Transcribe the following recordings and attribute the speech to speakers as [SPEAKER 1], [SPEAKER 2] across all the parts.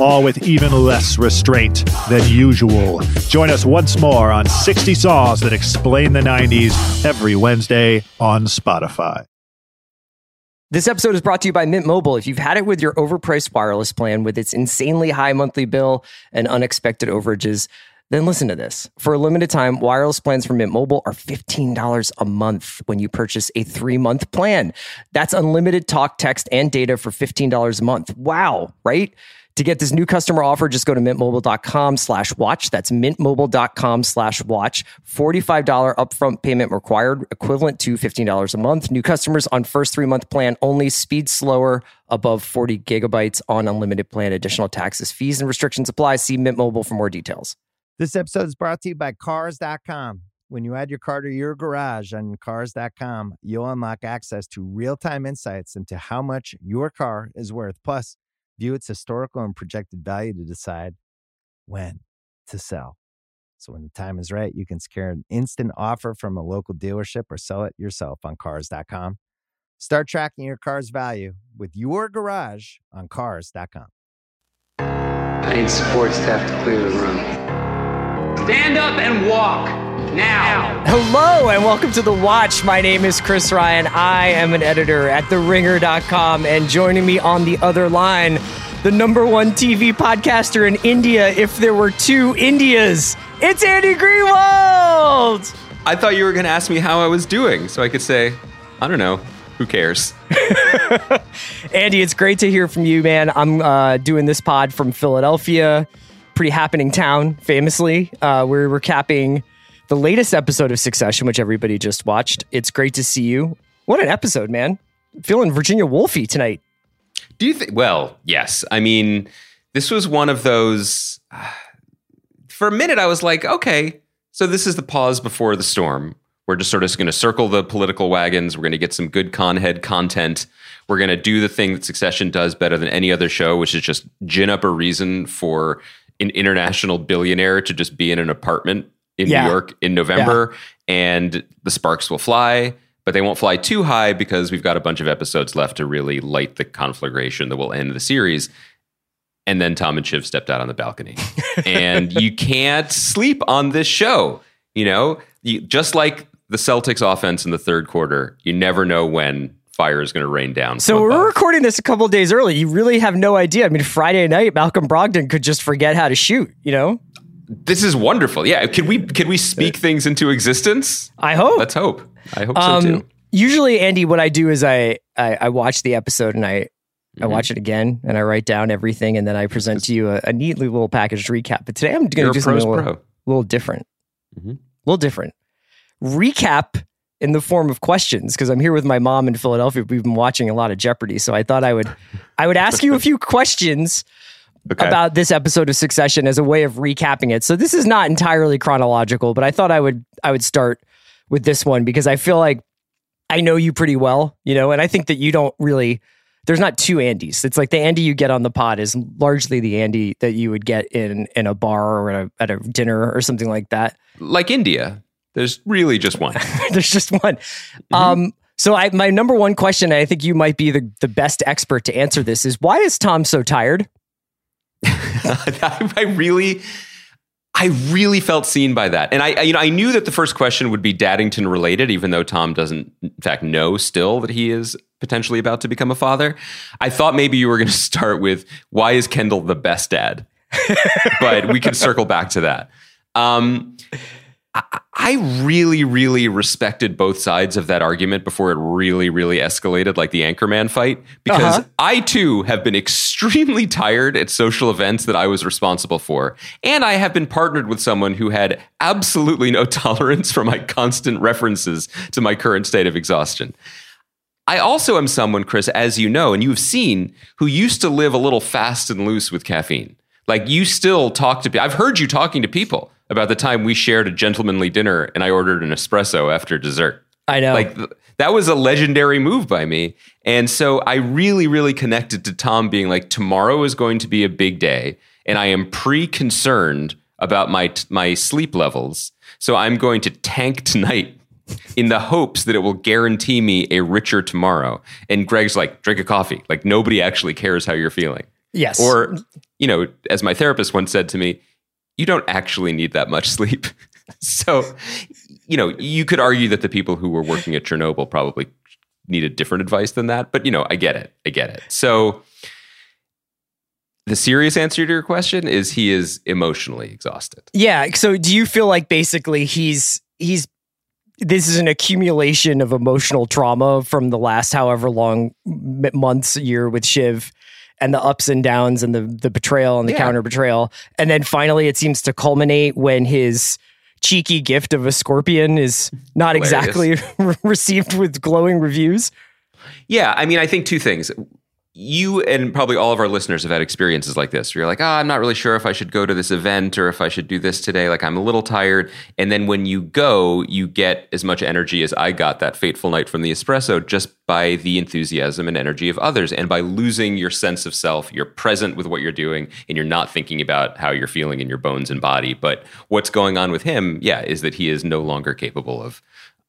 [SPEAKER 1] all with even less restraint than usual. Join us once more on 60 Songs That Explain the 90s every Wednesday on Spotify.
[SPEAKER 2] This episode is brought to you by Mint Mobile. If you've had it with your overpriced wireless plan with its insanely high monthly bill and unexpected overages, then listen to this. For a limited time, wireless plans from Mint Mobile are $15 a month when you purchase a three month plan. That's unlimited talk, text, and data for $15 a month. Wow, right? To get this new customer offer, just go to mintmobile.com slash watch. That's mintmobile.com slash watch. $45 upfront payment required, equivalent to $15 a month. New customers on first three month plan only. Speed slower, above 40 gigabytes on unlimited plan. Additional taxes, fees, and restrictions apply. See Mint Mobile for more details.
[SPEAKER 3] This episode is brought to you by Cars.com. When you add your car to your garage on Cars.com, you'll unlock access to real time insights into how much your car is worth. Plus, view its historical and projected value to decide when to sell. So when the time is right, you can secure an instant offer from a local dealership or sell it yourself on cars.com. Start tracking your car's value with your garage on cars.com.
[SPEAKER 4] I need support staff to clear the room. Stand up and walk now.
[SPEAKER 2] Hello and welcome to The Watch. My name is Chris Ryan. I am an editor at TheRinger.com and joining me on the other line, the number one TV podcaster in India if there were two Indias. It's Andy Greenwald.
[SPEAKER 5] I thought you were going to ask me how I was doing so I could say, I don't know, who cares?
[SPEAKER 2] Andy, it's great to hear from you, man. I'm uh, doing this pod from Philadelphia, pretty happening town, famously. Uh, we're recapping the latest episode of Succession, which everybody just watched. It's great to see you. What an episode, man. Feeling Virginia Woolfy tonight.
[SPEAKER 5] Do you think? Well, yes. I mean, this was one of those. Uh, for a minute, I was like, okay, so this is the pause before the storm. We're just sort of going to circle the political wagons. We're going to get some good conhead content. We're going to do the thing that Succession does better than any other show, which is just gin up a reason for an international billionaire to just be in an apartment in
[SPEAKER 2] Yeah.
[SPEAKER 5] New York in November, and the sparks will fly, but they won't fly too high because we've got a bunch of episodes left to really light the conflagration that will end the series. And then Tom and Shiv stepped out on the balcony, and you can't sleep on this show. You know, you, just like the Celtics offense in the third quarter, you never know when fire is going to rain down.
[SPEAKER 2] So we're recording this a couple of days early. You really have no idea. I mean, Friday night, Malcolm Brogdon could just forget how to shoot, you know?
[SPEAKER 5] This is wonderful. Yeah, can we can we speak things into existence?
[SPEAKER 2] I hope.
[SPEAKER 5] Let's hope. I hope
[SPEAKER 2] Um,
[SPEAKER 5] so too.
[SPEAKER 2] usually, Andy, what I do is I, I, I watch the episode and I, I
[SPEAKER 5] Mhm.
[SPEAKER 2] watch it again and I write down everything and then I present to you a, a neatly little packaged recap. But today I'm going to do something a little,
[SPEAKER 5] pro.
[SPEAKER 2] little different.
[SPEAKER 5] Mhm.
[SPEAKER 2] A little different. Recap in the form of questions because I'm here with my mom in Philadelphia. We've been watching a lot of Jeopardy, so I thought I would I would ask you a few questions
[SPEAKER 5] Okay.
[SPEAKER 2] about this episode of Succession as a way of recapping it. So this is not entirely chronological, but I thought I would I would start with this one because I feel like I know you pretty well, you know, and I think that you don't really there's not two Andys. It's like the Andy you get on the pod is largely the Andy that you would get in in a bar or at a, at a dinner or something like that.
[SPEAKER 5] like India, there's really just one.
[SPEAKER 2] There's just one. Um, so I, my number one question, and I think you might be the, the best expert to answer this, is why is Tom so tired?
[SPEAKER 5] I, really, I really felt seen by that, and I, I- you know, I knew that the first question would be Daddington related, even though Tom doesn't, in fact, know still that he is potentially about to become a father. I thought maybe you were going to start with why is Kendall the best dad, but we can circle back to that. Um, I, I really, really respected both sides of that argument before it really, really escalated, like the Anchorman fight, because
[SPEAKER 2] Uh-huh.
[SPEAKER 5] I too have been extremely tired at social events that I was responsible for. And I have been partnered with someone who had absolutely no tolerance for my constant references to my current state of exhaustion. I also am someone, Chris, as you know, and you've seen, who used to live a little fast and loose with caffeine. Like you still talk to people. I've heard you talking to people about the time we shared a gentlemanly dinner and I ordered an espresso after dessert.
[SPEAKER 2] I know.
[SPEAKER 5] Like th- that was a legendary move by me. And so I really, really connected to Tom being like, tomorrow is going to be a big day, and I am pre-concerned about my my sleep levels. So I'm going to tank tonight in the hopes that it will guarantee me a richer tomorrow. And Greg's like, drink a coffee. Like nobody actually cares how you're feeling.
[SPEAKER 2] Yes.
[SPEAKER 5] Or, you know, as my therapist once said to me, you don't actually need that much sleep. so, you know, you could argue that the people who were working at Chernobyl probably needed different advice than that, but you know, I get it. I get it. So the serious answer to your question is he is emotionally exhausted.
[SPEAKER 2] Yeah. So do you feel like basically he's he's this is an accumulation of emotional trauma from the last however long months year with Shiv and the ups and downs and the the betrayal and the
[SPEAKER 5] Yeah.
[SPEAKER 2] counter betrayal and then finally it seems to culminate when his cheeky gift of a scorpion is not exactly received with glowing reviews.
[SPEAKER 5] Yeah, I mean, I think two things. You and probably all of our listeners have had experiences like this. Where you're like, oh, I'm not really sure if I should go to this event or if I should do this today. Like, I'm a little tired. And then when you go, you get as much energy as I got that fateful night from the espresso just by the enthusiasm and energy of others. And by losing your sense of self, you're present with what you're doing and you're not thinking about how you're feeling in your bones and body. But what's going on with him, yeah, is that he is no longer capable of,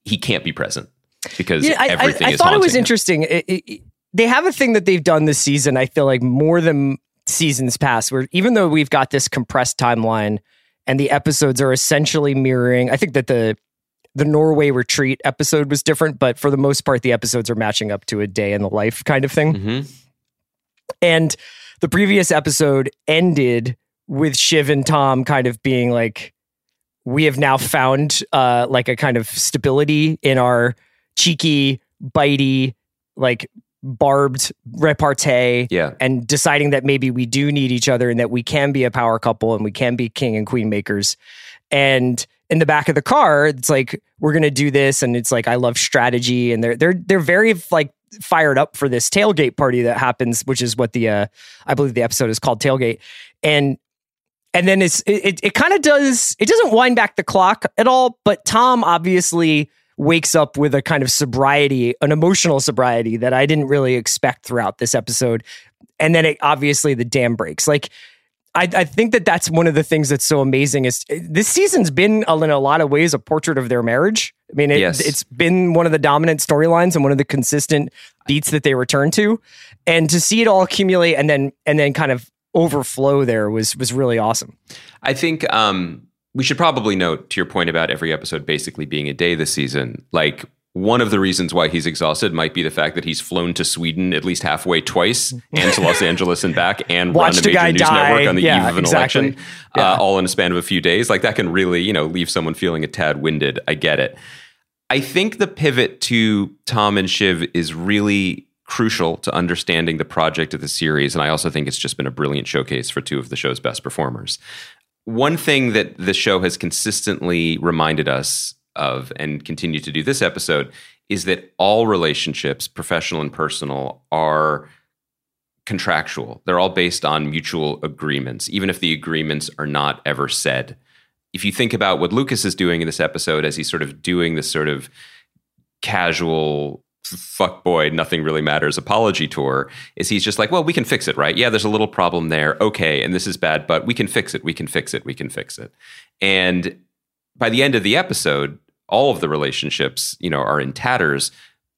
[SPEAKER 5] he can't be present because
[SPEAKER 2] Yeah, I, I,
[SPEAKER 5] everything
[SPEAKER 2] I
[SPEAKER 5] is
[SPEAKER 2] thought it was
[SPEAKER 5] him.
[SPEAKER 2] interesting. It- it- they have a thing that they've done this season. I feel like more than seasons past, where even though we've got this compressed timeline and the episodes are essentially mirroring, I think that the the Norway retreat episode was different, but for the most part, the episodes are matching up to a day in the life kind of thing.
[SPEAKER 5] Mhm.
[SPEAKER 2] And the previous episode ended with Shiv and Tom kind of being like, we have now found uh, like a kind of stability in our cheeky, bitey, like barbed repartee
[SPEAKER 5] Yeah.
[SPEAKER 2] and deciding that maybe we do need each other and that we can be a power couple and we can be king and queen makers. And in the back of the car, it's like we're gonna do this, and it's like I love strategy, and they're they're they're very like fired up for this tailgate party that happens, which is what the uh, I believe the episode is called tailgate, and and then it's it it, it kind of does it doesn't wind back the clock at all, but Tom obviously wakes up with a kind of sobriety, an emotional sobriety that I didn't really expect throughout this episode. And then it obviously the dam breaks. Like I, I think that that's one of the things that's so amazing is this season's been in a lot of ways a portrait of their marriage. I mean, it,
[SPEAKER 5] Yes.
[SPEAKER 2] it's been one of the dominant storylines and one of the consistent beats that they return to, and to see it all accumulate and then and then kind of overflow there was was really awesome.
[SPEAKER 5] I think um, we should probably note to your point about every episode basically being a day this season. Like one of the reasons why he's exhausted might be the fact that he's flown to Sweden at least halfway twice and to Los Angeles and back and
[SPEAKER 2] Watched
[SPEAKER 5] run
[SPEAKER 2] a
[SPEAKER 5] major news
[SPEAKER 2] die.
[SPEAKER 5] network on the
[SPEAKER 2] Yeah,
[SPEAKER 5] eve of an
[SPEAKER 2] exactly.
[SPEAKER 5] election, uh, all in a span of a few days. Like that can really, you know, leave someone feeling a tad winded. I get it. I think the pivot to Tom and Shiv is really crucial to understanding the project of the series. And I also think it's just been a brilliant showcase for two of the show's best performers. One thing that the show has consistently reminded us of and continue to do this episode is that all relationships, professional and personal, are contractual. They're all based on mutual agreements, even if the agreements are not ever said. If you think about what Lukas is doing in this episode as he's sort of doing this sort of casual fuck boy nothing really matters apology tour is he's just like well we can fix it right? Yeah there's a little problem there. Okay and this is bad but we can fix it we can fix it we can fix it. And by the end of the episode all of the relationships you know are in tatters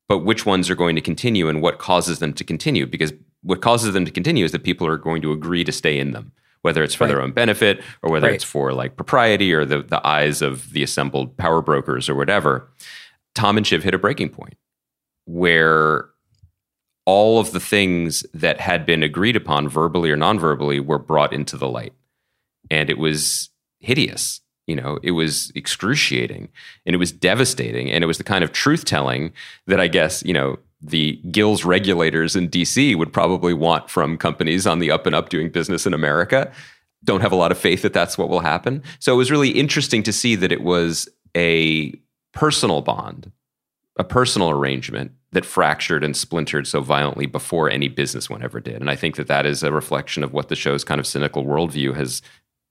[SPEAKER 5] but which ones are going to continue and what causes them to continue? Because what causes them to continue is that people are going to agree to stay in them whether it's for their own benefit or whether
[SPEAKER 2] Right.
[SPEAKER 5] it's for like propriety or the, the eyes of the assembled power brokers or whatever. Tom and shiv hit a breaking point where all of the things that had been agreed upon verbally or non-verbally were brought into the light. And it was hideous you know it was excruciating and it was devastating and it was the kind of truth telling that i guess you know the gills regulators in dc would probably want from companies on the up and up doing business in america. Don't have a lot of faith that that's what will happen. So it was really interesting to see that it was a personal bond a personal arrangement that fractured and splintered so violently before any business one ever did. And I think that that is a reflection of what the show's kind of cynical worldview has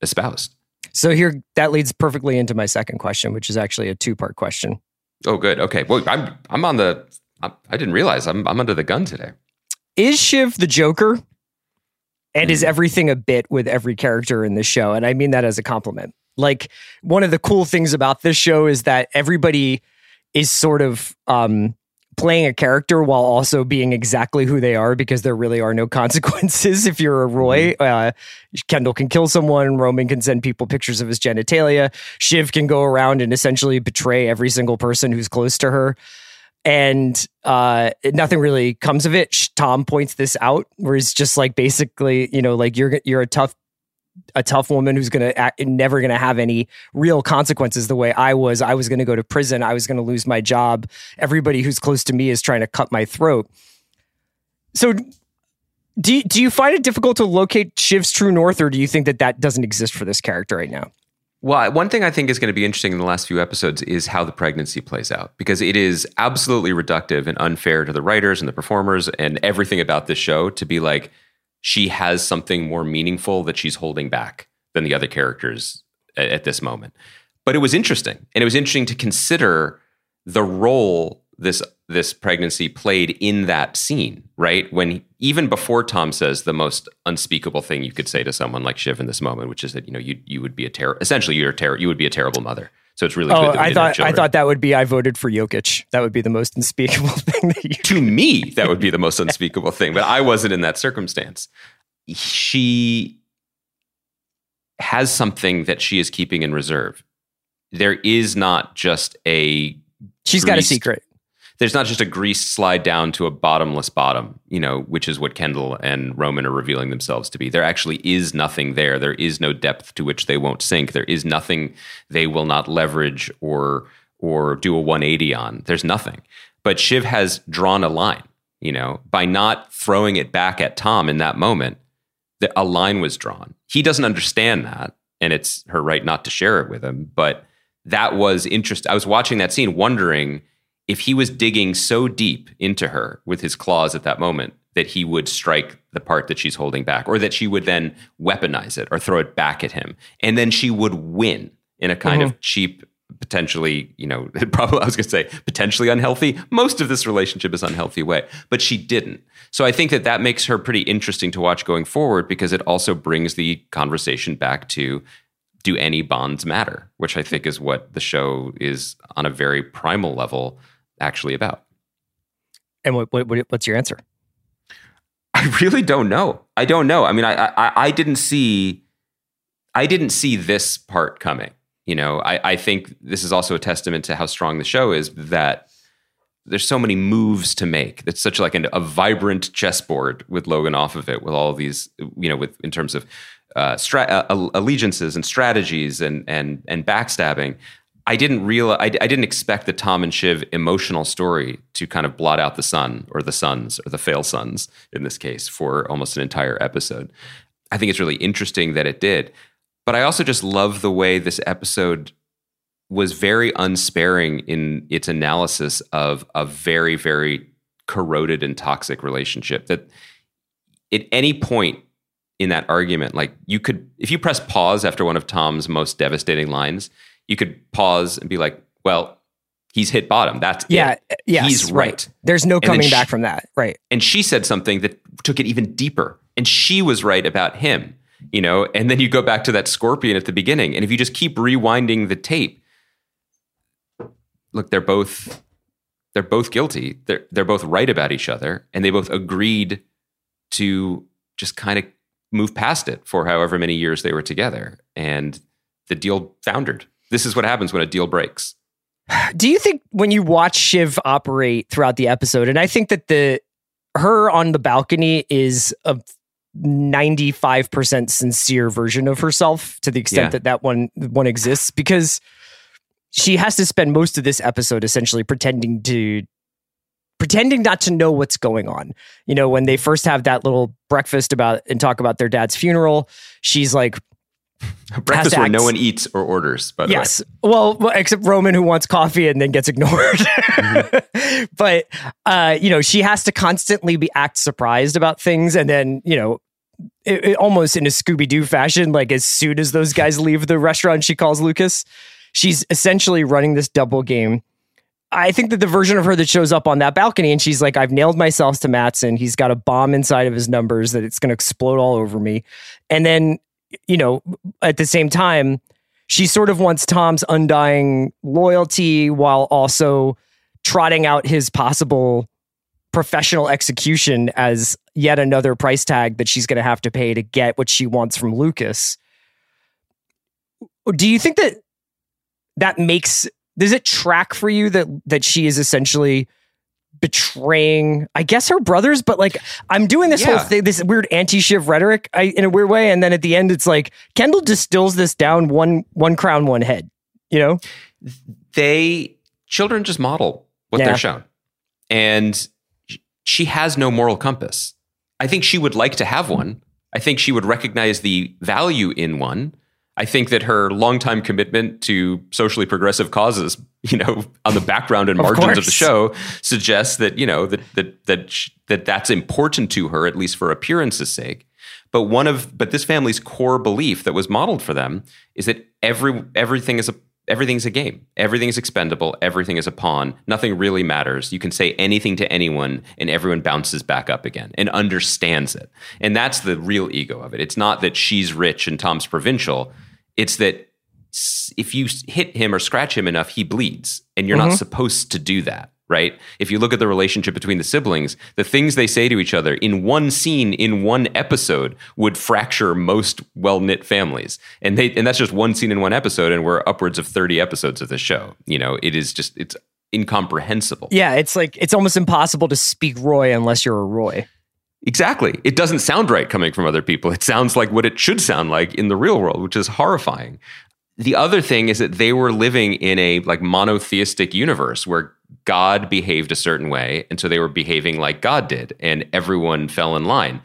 [SPEAKER 5] espoused.
[SPEAKER 2] So here that leads perfectly into my second question, which is actually a two part question.
[SPEAKER 5] Oh, good. Okay. Well, I'm I'm on the. I, I didn't realize I'm I'm under the gun today.
[SPEAKER 2] Is Shiv the Joker? And
[SPEAKER 5] Hmm.
[SPEAKER 2] is everything a bit with every character in the show? And I mean that as a compliment. Like one of the cool things about this show is that everybody is sort of um, playing a character while also being exactly who they are because there really are no consequences if you're a Roy. Uh, Kendall can kill someone. Roman can send people pictures of his genitalia. Shiv can go around and essentially betray every single person who's close to her. And uh, nothing really comes of it. Tom points this out, where he's just like basically, you know, like you're you're a tough a tough woman who's gonna act, never gonna have any real consequences the way I was. I was gonna go to prison. I was gonna lose my job. Everybody who's close to me is trying to cut my throat. So, do do you find it difficult to locate Shiv's true north, or do you think that that doesn't exist for this character right now?
[SPEAKER 5] Well, one thing I think is going to be interesting in the last few episodes is how the pregnancy plays out because it is absolutely reductive and unfair to the writers and the performers and everything about this show to be like she has something more meaningful that she's holding back than the other characters at, at this moment. But it was interesting, and it was interesting to consider the role this this pregnancy played in that scene, right? When even before Tom says the most unspeakable thing you could say to someone like Shiv in this moment, which is that you know you you would be a ter- essentially you're a ter- you would be a terrible mother. So it's really
[SPEAKER 2] Oh,
[SPEAKER 5] good that we
[SPEAKER 2] I thought I thought that would be I voted for Jokic. That would be the most unspeakable thing that you
[SPEAKER 5] to me that would be the most unspeakable thing, but I wasn't in that circumstance. She has something that she is keeping in reserve. There is not just a
[SPEAKER 2] She's got a secret.
[SPEAKER 5] There's not just a greased slide down to a bottomless bottom, you know, which is what Kendall and Roman are revealing themselves to be. There actually is nothing there. There is no depth to which they won't sink. There is nothing they will not leverage or or do a 180 on. There's nothing. But Shiv has drawn a line, you know, by not throwing it back at Tom in that moment. The, a line was drawn. He doesn't understand that, and it's her right not to share it with him. But that was interesting. I was watching that scene, wondering if he was digging so deep into her with his claws at that moment that he would strike the part that she's holding back, or that she would then weaponize it or throw it back at him, and then she would win in a kind of mm-hmm. cheap, potentially, you know, probably I was going to say potentially unhealthy. Most of this relationship is unhealthy way, but she didn't. So I think that that makes her pretty interesting to watch going forward because it also brings the conversation back to do any bonds matter, which I think is what the show is on a very primal level actually about.
[SPEAKER 2] And what, what, what what's your answer?
[SPEAKER 5] I really don't know. I don't know. I mean, I, I I didn't see I didn't see this part coming. You know, I, I think this is also a testament to how strong the show is that there's so many moves to make. It's such like an, a vibrant chessboard with Logan off of it, with all these, you know, with in terms of uh, stra- uh, allegiances and strategies and and and backstabbing. I didn't realize I, I didn't expect the Tom and Shiv emotional story to kind of blot out the sun or the sons or the fail sons in this case for almost an entire episode. I think it's really interesting that it did, but I also just love the way this episode was very unsparing in its analysis of a very very corroded and toxic relationship that at any point in that argument like you could if you press pause after one of Tom's most devastating lines you could pause and be like, well, he's hit bottom. That's
[SPEAKER 2] Yeah,
[SPEAKER 5] it.
[SPEAKER 2] Uh, yes,
[SPEAKER 5] he's
[SPEAKER 2] right.
[SPEAKER 5] right.
[SPEAKER 2] There's no coming
[SPEAKER 5] she-
[SPEAKER 2] back from that. Right.
[SPEAKER 5] And she said something that took it even deeper. And she was right about him, you know? And then you go back to that scorpion at the beginning. And if you just keep rewinding the tape, look, they're both they're both guilty. They're they're both right about each other. And they both agreed to just kind of move past it for however many years they were together. And the deal foundered. This is what happens when a deal breaks.
[SPEAKER 2] Do you think when you watch Shiv operate throughout the episode, and I think that the her on the balcony is a 95% sincere version of herself to the extent
[SPEAKER 5] Yeah.
[SPEAKER 2] that that one one exists because she has to spend most of this episode essentially pretending to pretending not to know what's going on. You know, when they first have that little breakfast about and talk about their dad's funeral, she's like
[SPEAKER 5] Breakfast where no one eats or orders, by the way.
[SPEAKER 2] Yes. Well, except Roman who wants coffee and then gets ignored. but uh, you know, she has to constantly be act surprised about things and then, you know, it, it- almost in a Scooby Doo fashion, like as soon as those guys leave the restaurant, she calls Lukas. She's essentially running this double game I think that the version of her that shows up on that balcony and she's like, I've nailed myself to Mattson. He's got a bomb inside of his numbers that it's going to explode all over me. And then, you know, at the same time, she sort of wants Tom's undying loyalty while also trotting out his possible professional execution as yet another price tag that she's going to have to pay to get what she wants from Lukas. Do you think that that makes does it track for you that that she is essentially betraying i guess her brothers but like i'm doing this
[SPEAKER 5] Yeah.
[SPEAKER 2] whole thing this weird anti-shiv rhetoric I, in a weird way and then at the end it's like kendall distills this down one one crown one head you know?
[SPEAKER 5] They children just model what
[SPEAKER 2] Yeah.
[SPEAKER 5] they're shown. And she has no moral compass. I think she would like to have one. I think she would recognize the value in one i think that her longtime commitment to socially progressive causes you know on the background and
[SPEAKER 2] Of
[SPEAKER 5] margins of
[SPEAKER 2] course.
[SPEAKER 5] the show suggests that you know that that that sh- that that's important to her at least for appearance's sake but one of but this family's core belief that was modeled for them is that every everything is a everything's a game. Everything is expendable. Everything is a pawn. Nothing really matters. You can say anything to anyone and everyone bounces back up again and understands it. And that's the real ego of it. It's not that she's rich and Tom's provincial. It's that if you hit him or scratch him enough, he bleeds. And you're not mm-hmm. supposed to do that, right? If you look at the relationship between the siblings, the things they say to each other in one scene, in one episode, would fracture most well-knit families. And they and that's just one scene in one episode, and we're upwards of 30 episodes of this show. You know, it is just it's incomprehensible.
[SPEAKER 2] yeah it's like it's almost impossible to speak roy unless you're a roy
[SPEAKER 5] Exactly. It doesn't sound right coming from other people. It sounds like what it should sound like in the real world, which is horrifying. The other thing is that they were living in a like monotheistic universe where God behaved a certain way, and so they were behaving like God did, and everyone fell in line.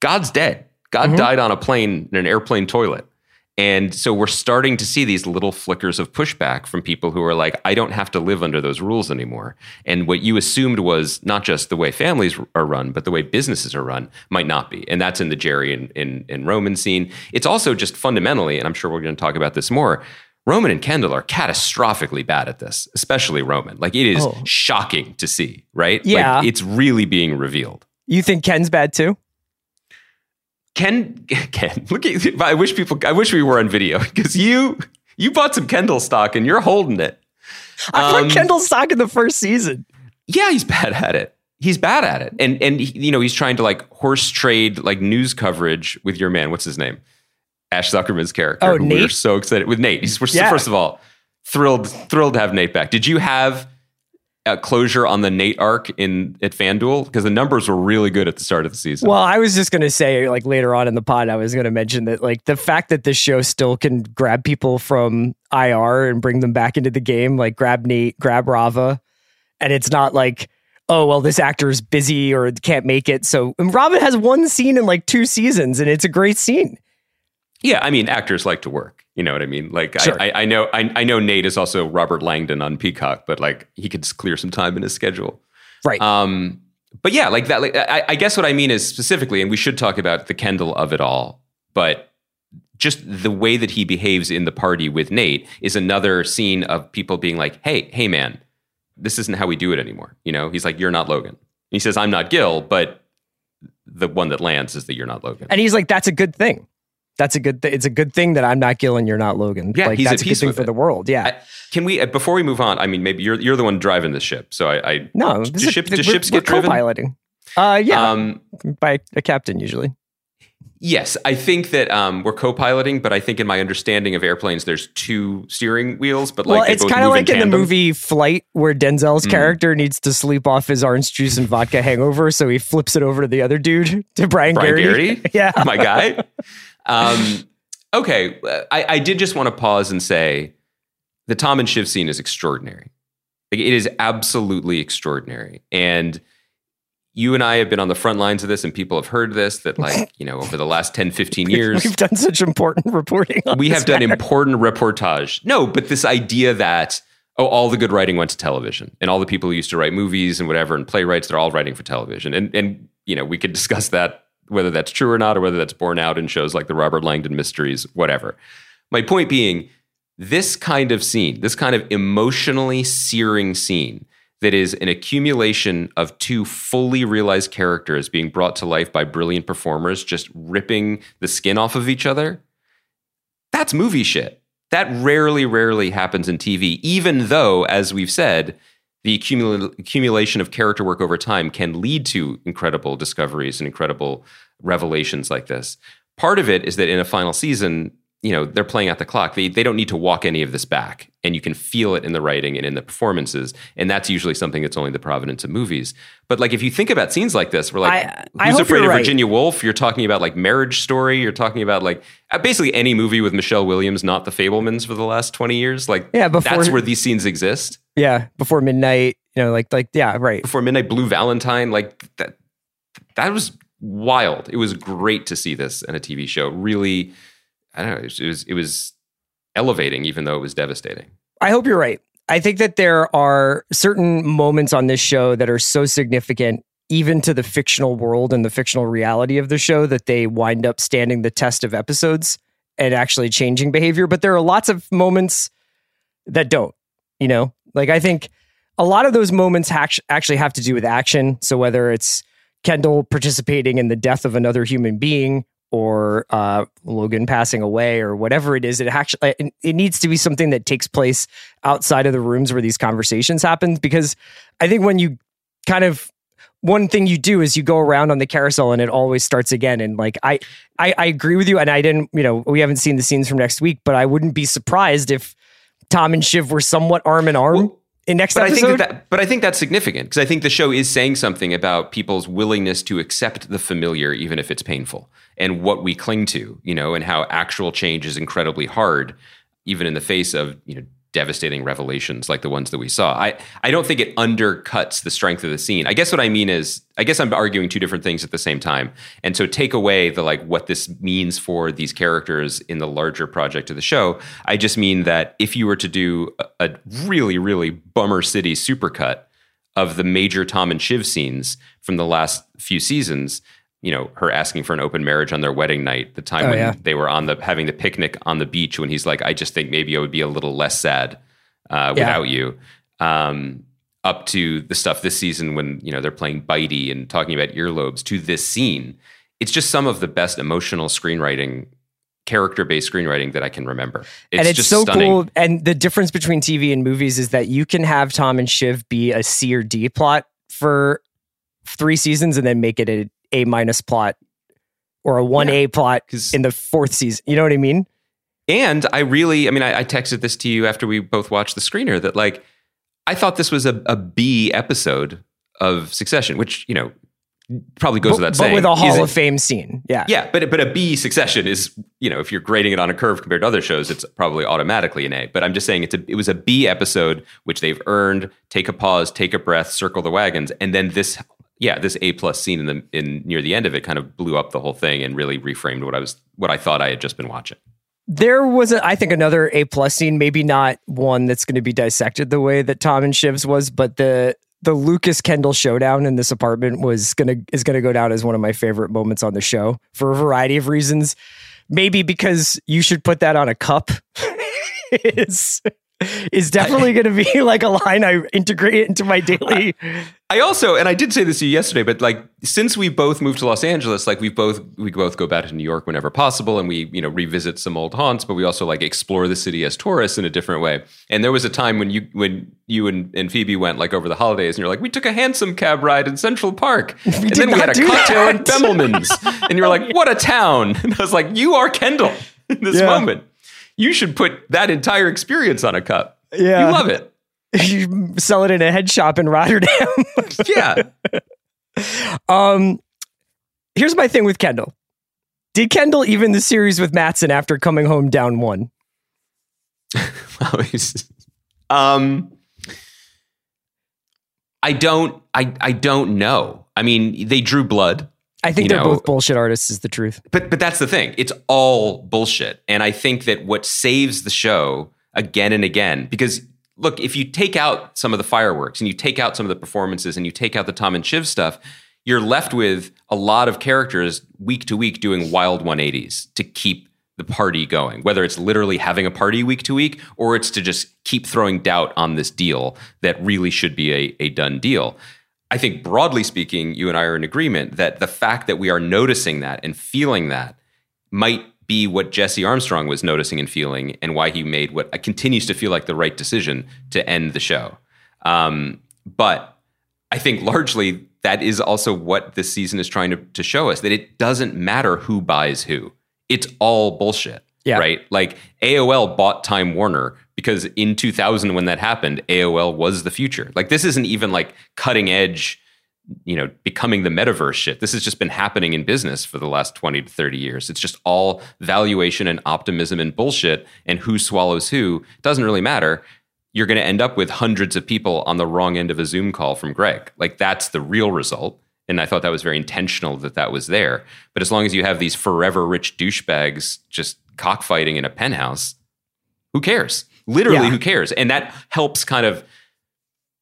[SPEAKER 5] God's dead. God mm-hmm. died on a plane in an airplane toilet. And so we're starting to see these little flickers of pushback from people who are like, I don't have to live under those rules anymore. And what you assumed was not just the way families are run, but the way businesses are run might not be. And that's in the Gerri and, and, and Roman scene. It's also just fundamentally, and I'm sure we're going to talk about this more. Roman and Kendall are catastrophically bad at this, especially Roman. Like it is
[SPEAKER 2] Oh.
[SPEAKER 5] shocking to see, right?
[SPEAKER 2] Yeah.
[SPEAKER 5] Like it's really being revealed.
[SPEAKER 2] you think ken's bad too
[SPEAKER 5] Ken, Ken, look at. I wish people. I wish we were on video because you you bought some Kendall stock and you're holding it.
[SPEAKER 2] i
[SPEAKER 5] Um,
[SPEAKER 2] Kendall stock in the first season
[SPEAKER 5] Yeah, he's bad at it. He's bad at it, and and he- you know he's trying to like horse trade like news coverage with your man. What's his name? Ash Zukerman's character.
[SPEAKER 2] Oh,
[SPEAKER 5] who We're so excited with Nate. He's we're,
[SPEAKER 2] Yeah.
[SPEAKER 5] first of all thrilled thrilled to have Nate back. Did you have closure on the Nate arc in at FanDuel because the numbers were really good at the start of the season?
[SPEAKER 2] Well, I was just going to say, like later on in the pod, I was going to mention that, like, the fact that this show still can grab people from IR and bring them back into the game, like grab Nate, grab Rava, and it's not like, oh, well, this actor is busy or can't make it. So and Rava has one scene in like two seasons, and it's a great scene.
[SPEAKER 5] Yeah, I mean, actors like to work. You know what I mean? Like,
[SPEAKER 2] Sure.
[SPEAKER 5] I, I, I know, I, I know Nate is also Robert Langdon on Peacock, but like, he could clear some time in his schedule.
[SPEAKER 2] Right.
[SPEAKER 5] Um, but yeah, like that. Like, I, I guess what I mean is specifically, and we should talk about the Kendall of it all, but just the way that he behaves in the party with Nate is another scene of people being like, "Hey, hey, man, this isn't how we do it anymore." You know, he's like, "You're not Logan." He says, "I'm not Gil," but the one that lands is that you're not Logan.
[SPEAKER 2] and he's like, that's a good thing. That's a good. Th- it's a good thing that I'm not Gil and you're not Logan.
[SPEAKER 5] Yeah,
[SPEAKER 2] like
[SPEAKER 5] he's at
[SPEAKER 2] that's a good
[SPEAKER 5] peace
[SPEAKER 2] thing for
[SPEAKER 5] it.
[SPEAKER 2] the world. Yeah.
[SPEAKER 5] I- can we uh, before we move on? I mean, maybe you're you're the one driving this ship, so I, I
[SPEAKER 2] no,
[SPEAKER 5] do
[SPEAKER 2] is-
[SPEAKER 5] ships, do ships get driven?
[SPEAKER 2] co-piloting. Uh, yeah,
[SPEAKER 5] Um,
[SPEAKER 2] by a captain usually.
[SPEAKER 5] yes, I think that um, we're co-piloting, but I think in my understanding of airplanes, there's two steering wheels, but like
[SPEAKER 2] well, it's kind of like in, the movie Flight, where Denzel's
[SPEAKER 5] Mm.
[SPEAKER 2] character needs to sleep off his orange juice and vodka hangover, so he flips it over to the other dude, to Brian,
[SPEAKER 5] Brian
[SPEAKER 2] Geraghty.
[SPEAKER 5] Geraghty?
[SPEAKER 2] yeah,
[SPEAKER 5] my guy. Um, okay, I, I did just want to pause and say the Tom and Shiv scene is extraordinary. Like, it is absolutely extraordinary, and you and I have been on the front lines of this, and people have heard this that, like, you know, over the last 10, 15 years,
[SPEAKER 2] We've done such important reporting.
[SPEAKER 5] We have done
[SPEAKER 2] matter.
[SPEAKER 5] important reportage. No, but this idea that oh, all the good writing went to television, and all the people who used to write movies and whatever and playwrights, they're all writing for television, and and you know we could discuss that whether that's true or not, or whether that's borne out in shows like the Robert Langdon Mysteries, whatever. My point being, this kind of scene, this kind of emotionally searing scene that is an accumulation of two fully realized characters being brought to life by brilliant performers just ripping the skin off of each other. That's movie shit. That rarely, rarely happens in TV, even though, as we've said, the accumul- accumulation of character work over time can lead to incredible discoveries and incredible revelations like this. Part of it is that in a final season, you know they're playing out the clock. They, they don't need to walk any of this back and you can feel it in the writing and in the performances and that's usually something that's only the providence of movies. But like if you think about scenes like this we're like
[SPEAKER 2] I- I
[SPEAKER 5] who's afraid of
[SPEAKER 2] right.
[SPEAKER 5] virginia woolf? You're talking about like marriage story. You're talking about like uh, basically any movie with michelle williams not the Fabelmans for the last 20 years. Like
[SPEAKER 2] Yeah, before-
[SPEAKER 5] that's where these scenes exist.
[SPEAKER 2] Yeah, before midnight. You know, like like yeah, right.
[SPEAKER 5] before midnight blue valentine like that that was wild. It was great to see this in a tv show. Really i don't know it was it was, elevating even though it was devastating
[SPEAKER 2] I hope you're right. I think that there are certain moments on this show that are so significant, even to the fictional world and the fictional reality of the show, that they wind up standing the test of episodes and actually changing behavior. But there are lots of moments that don't, you know? Like, I think a lot of those moments hac- actually have to do with action. So, whether it's Kendall participating in the death of another human being or uh, Logan passing away or whatever it is, it actually it, needs to be something that takes place outside of the rooms where these conversations happen. Because I think when you kind of one thing you do is you go around on the carousel and it always starts again. And like I, I, I agree with you. And I didn't, you know, we haven't seen the scenes from next week, but I wouldn't be surprised if Tom and Shiv were somewhat arm in arm
[SPEAKER 5] Well,
[SPEAKER 2] in next
[SPEAKER 5] but I think that, that but I think that's significant because I think the show is saying something about people's willingness to accept the familiar even if it's painful and what we cling to, you know, and how actual change is incredibly hard even in the face of, you know, devastating revelations like the ones that we saw. I I don't think it undercuts the strength of the scene. I guess what I mean is I guess I'm arguing two different things at the same time. And so take away the like what this means for these characters in the larger project of the show. I just mean that if you were to do a, really really bummer city supercut of the major Tom and Shiv scenes from the last few seasons, you know, her asking for an open marriage on their wedding night, the time
[SPEAKER 2] Oh,
[SPEAKER 5] when
[SPEAKER 2] yeah.
[SPEAKER 5] they were on the having the picnic on the beach when he's like, I just think maybe I would be a little less sad uh,
[SPEAKER 2] Yeah.
[SPEAKER 5] without you. Um, up to the stuff this season when you know they're playing Bitey and talking about earlobes to this scene, it's just some of the best emotional screenwriting, character-based screenwriting that I can remember. It's
[SPEAKER 2] and it's so
[SPEAKER 5] stunning.
[SPEAKER 2] cool. And the difference between TV and movies is that you can have Tom and Shiv be a C or D plot for three seasons and then make it a A minus plot or a one A plot
[SPEAKER 5] 'Cause-
[SPEAKER 2] in the fourth season. You know what I mean?
[SPEAKER 5] And I really, I mean, I, I texted this to you after we both watched the screener that like I thought this was a, a B episode of Succession, which you know probably goes
[SPEAKER 2] but,
[SPEAKER 5] without
[SPEAKER 2] but
[SPEAKER 5] saying.
[SPEAKER 2] with a Hall of Fame scene. Yeah.
[SPEAKER 5] Yeah, but but a B Succession is you know if you're grading it on a curve compared to other shows, it's probably automatically an A. But I'm just saying it's a it was a B episode which they've earned. Take a pause, take a breath, circle the wagons, and then this yeah this A plus scene in the in near the end of it kind of blew up the whole thing and really reframed what I was what I thought I had just been watching.
[SPEAKER 2] There was, a, I think, another A plus scene. Maybe not one that's going to be dissected the way that Tom and Shiv's was, but the the Lukas Kendall showdown in this apartment was gonna is gonna go down as one of my favorite moments on the show for a variety of reasons. Maybe because you should put that on a cup. is is definitely going to be like a line I integrate into my daily.
[SPEAKER 5] I also, and I did say this to you yesterday, but like since we both moved to Los Angeles, like we both we both go back to New York whenever possible, and we you know revisit some old haunts, but we also like explore the city as tourists in a different way. And there was a time when you when you and, and Phoebe went like over the holidays, and you're like, we took a hansom cab ride in Central Park, and
[SPEAKER 2] did
[SPEAKER 5] then we had a cocktail
[SPEAKER 2] that.
[SPEAKER 5] at Bemelman's, and you were like, what a town! And I was like, you are Kendall in this
[SPEAKER 2] Yeah.
[SPEAKER 5] moment. You should put that entire experience on a cup.
[SPEAKER 2] Yeah.
[SPEAKER 5] you love it.
[SPEAKER 2] you sell it in a head shop in Rotterdam.
[SPEAKER 5] Yeah.
[SPEAKER 2] Um, here's my thing with Kendall. Did Kendall even the series with Mattson after coming home down one?
[SPEAKER 5] Um, I don't, I, I don't know. I mean, they drew blood,
[SPEAKER 2] I think they're
[SPEAKER 5] know-
[SPEAKER 2] both bullshit artists. Is the truth?
[SPEAKER 5] but but that's the thing. It's all bullshit, and I think that what saves the show again and again, because look, if you take out some of the fireworks and you take out some of the performances and you take out the Tom and Shiv stuff, you're left with a lot of characters week to week doing wild 180s to keep the party going, whether it's literally having a party week to week or it's to just keep throwing doubt on this deal that really should be a, a done deal. I think broadly speaking, you and I are in agreement that the fact that we are noticing that and feeling that might be what Jesse Armstrong was noticing and feeling, and why he made what continues to feel like the right decision to end the show. Um, but I think largely that is also what this season is trying to, to show us that it doesn't matter who buys who. It's all bullshit.
[SPEAKER 2] Yeah.
[SPEAKER 5] Right. Like AOL bought Time Warner because in 2000, when that happened, AOL was the future. Like this isn't even like cutting edge you know becoming the metaverse shit. This has just been happening in business for the last 20 to 30 years. It's just all valuation and optimism and bullshit and who swallows who doesn't really matter. You're going to end up with hundreds of people on the wrong end of a zoom call from greg. Like that's the real result and i thought that was very intentional that that was there. But as long as you have these forever rich douchebags just cockfighting in a penthouse who cares? Literally
[SPEAKER 2] Yeah.
[SPEAKER 5] who cares? And that helps kind of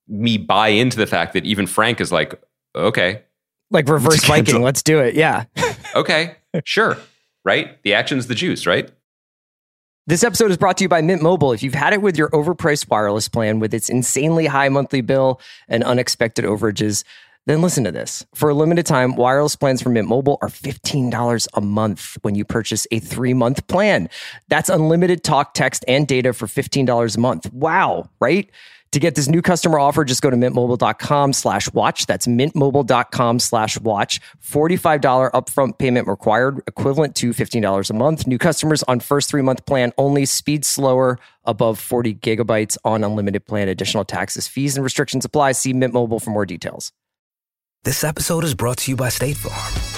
[SPEAKER 5] me buy into the fact that even frank is like okay
[SPEAKER 2] Like reverse Viking. Let's do it. Yeah.
[SPEAKER 5] okay, sure, right? The action's the juice, right?
[SPEAKER 2] This episode is brought to you by Mint Mobile. If you've had it with your overpriced wireless plan with its insanely high monthly bill and unexpected overages, then listen to this. For a limited time, wireless plans from Mint Mobile are $15 a month when you purchase a three month plan. That's unlimited talk, text, and data for $15 a month. Wow, right? To get this new customer offer, just go to mintmobile.com slash watch. That's mintmobile.com slash watch. $45 upfront payment required, equivalent to $15 a month. New customers on first three month plan only. Speed slower, above 40 gigabytes on unlimited plan. Additional taxes, fees, and restrictions apply. See Mint Mobile for more details.
[SPEAKER 6] This episode is brought to you by State Farm.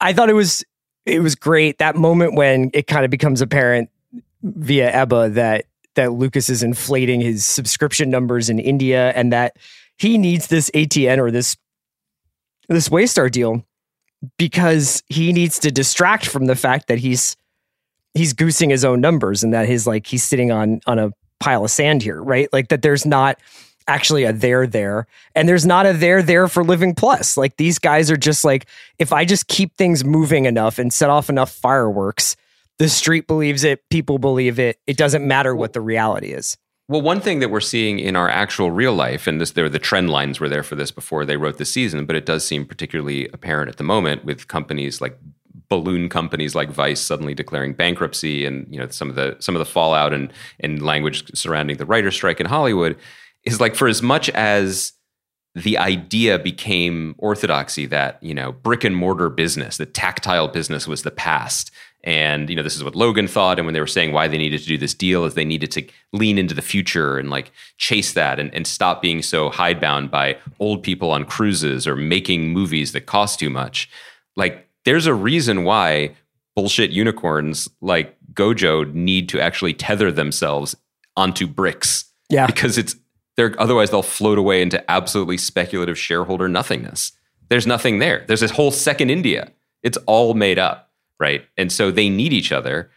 [SPEAKER 2] I thought it was it was great that moment when it kind of becomes apparent via Ebba that that Lukas is inflating his subscription numbers in India and that he needs this ATN or this this Waystar deal because he needs to distract from the fact that he's he's goosing his own numbers and that his like he's sitting on on a pile of sand here, right? Like that there's not actually a there there and there's not a there there for living plus. Like these guys are just like if i just keep things moving enough and set off enough fireworks the street believes it people believe it it doesn't matter what the reality is.
[SPEAKER 5] Well, one thing that we're seeing in our actual real life, and this, there the trend lines were there for this before they wrote the season, but it does seem particularly apparent at the moment with companies like balloon companies like Vice suddenly declaring bankruptcy, and you know some of the some of the fallout and and language surrounding the writer strike in Hollywood is like for as much as the idea became orthodoxy that you know brick and mortar business, the tactile business was the past, and you know this is what Logan thought. And when they were saying why they needed to do this deal, is they needed to lean into the future and like chase that and, and stop being so hidebound by old people on cruises or making movies that cost too much. Like there's a reason why bullshit unicorns like Gojo need to actually tether themselves onto bricks.
[SPEAKER 2] Yeah.
[SPEAKER 5] because it's they're otherwise they'll float away into absolutely speculative shareholder nothingness. There's nothing there. There's this whole second India. It's all made up, right? And so they need each other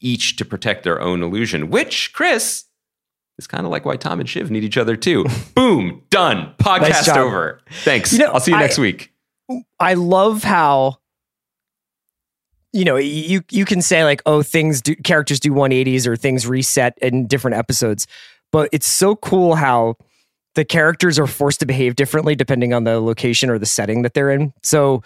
[SPEAKER 5] each to protect their own illusion, which Chris is kind of like why Tom and Shiv need each other too. Boom, done. Podcast
[SPEAKER 2] Nice
[SPEAKER 5] over. Thanks.
[SPEAKER 2] You know,
[SPEAKER 5] I'll see you
[SPEAKER 2] I-
[SPEAKER 5] next week.
[SPEAKER 2] I love how you know you you can say like oh things do characters do 180s or things reset in different episodes but it's so cool how the characters are forced to behave differently depending on the location or the setting that they're in so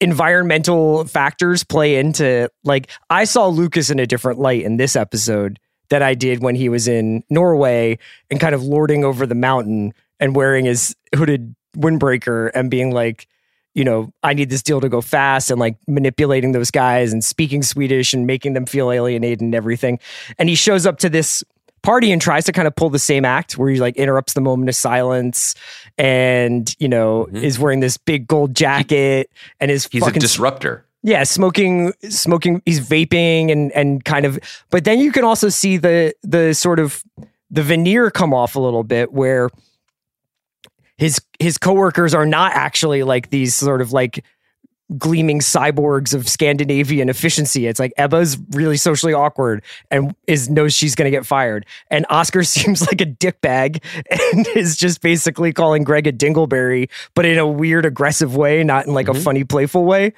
[SPEAKER 2] environmental factors play into like I saw Lukas in a different light in this episode that I did when he was in Norway and kind of lording over the mountain and wearing his hooded windbreaker and being like you know, I need this deal to go fast and like manipulating those guys and speaking Swedish and making them feel alienated and everything. And he shows up to this party and tries to kind of pull the same act where he like interrupts the moment of silence and, you know, mm-hmm. is wearing this big gold jacket and is
[SPEAKER 5] He's a disruptor.
[SPEAKER 2] yeah, smoking, smoking. He's vaping and and kind of. But then you can also see the the sort of the veneer come off a little bit, where his his coworkers are not actually like these sort of like gleaming cyborgs of Scandinavian efficiency. It's like Ebba's really socially awkward and is knows she's going to get fired, and Oscar seems like a dickbag and is just basically calling Greg a dingleberry, but in a weird, aggressive way, not in like a mm-hmm. funny, playful way.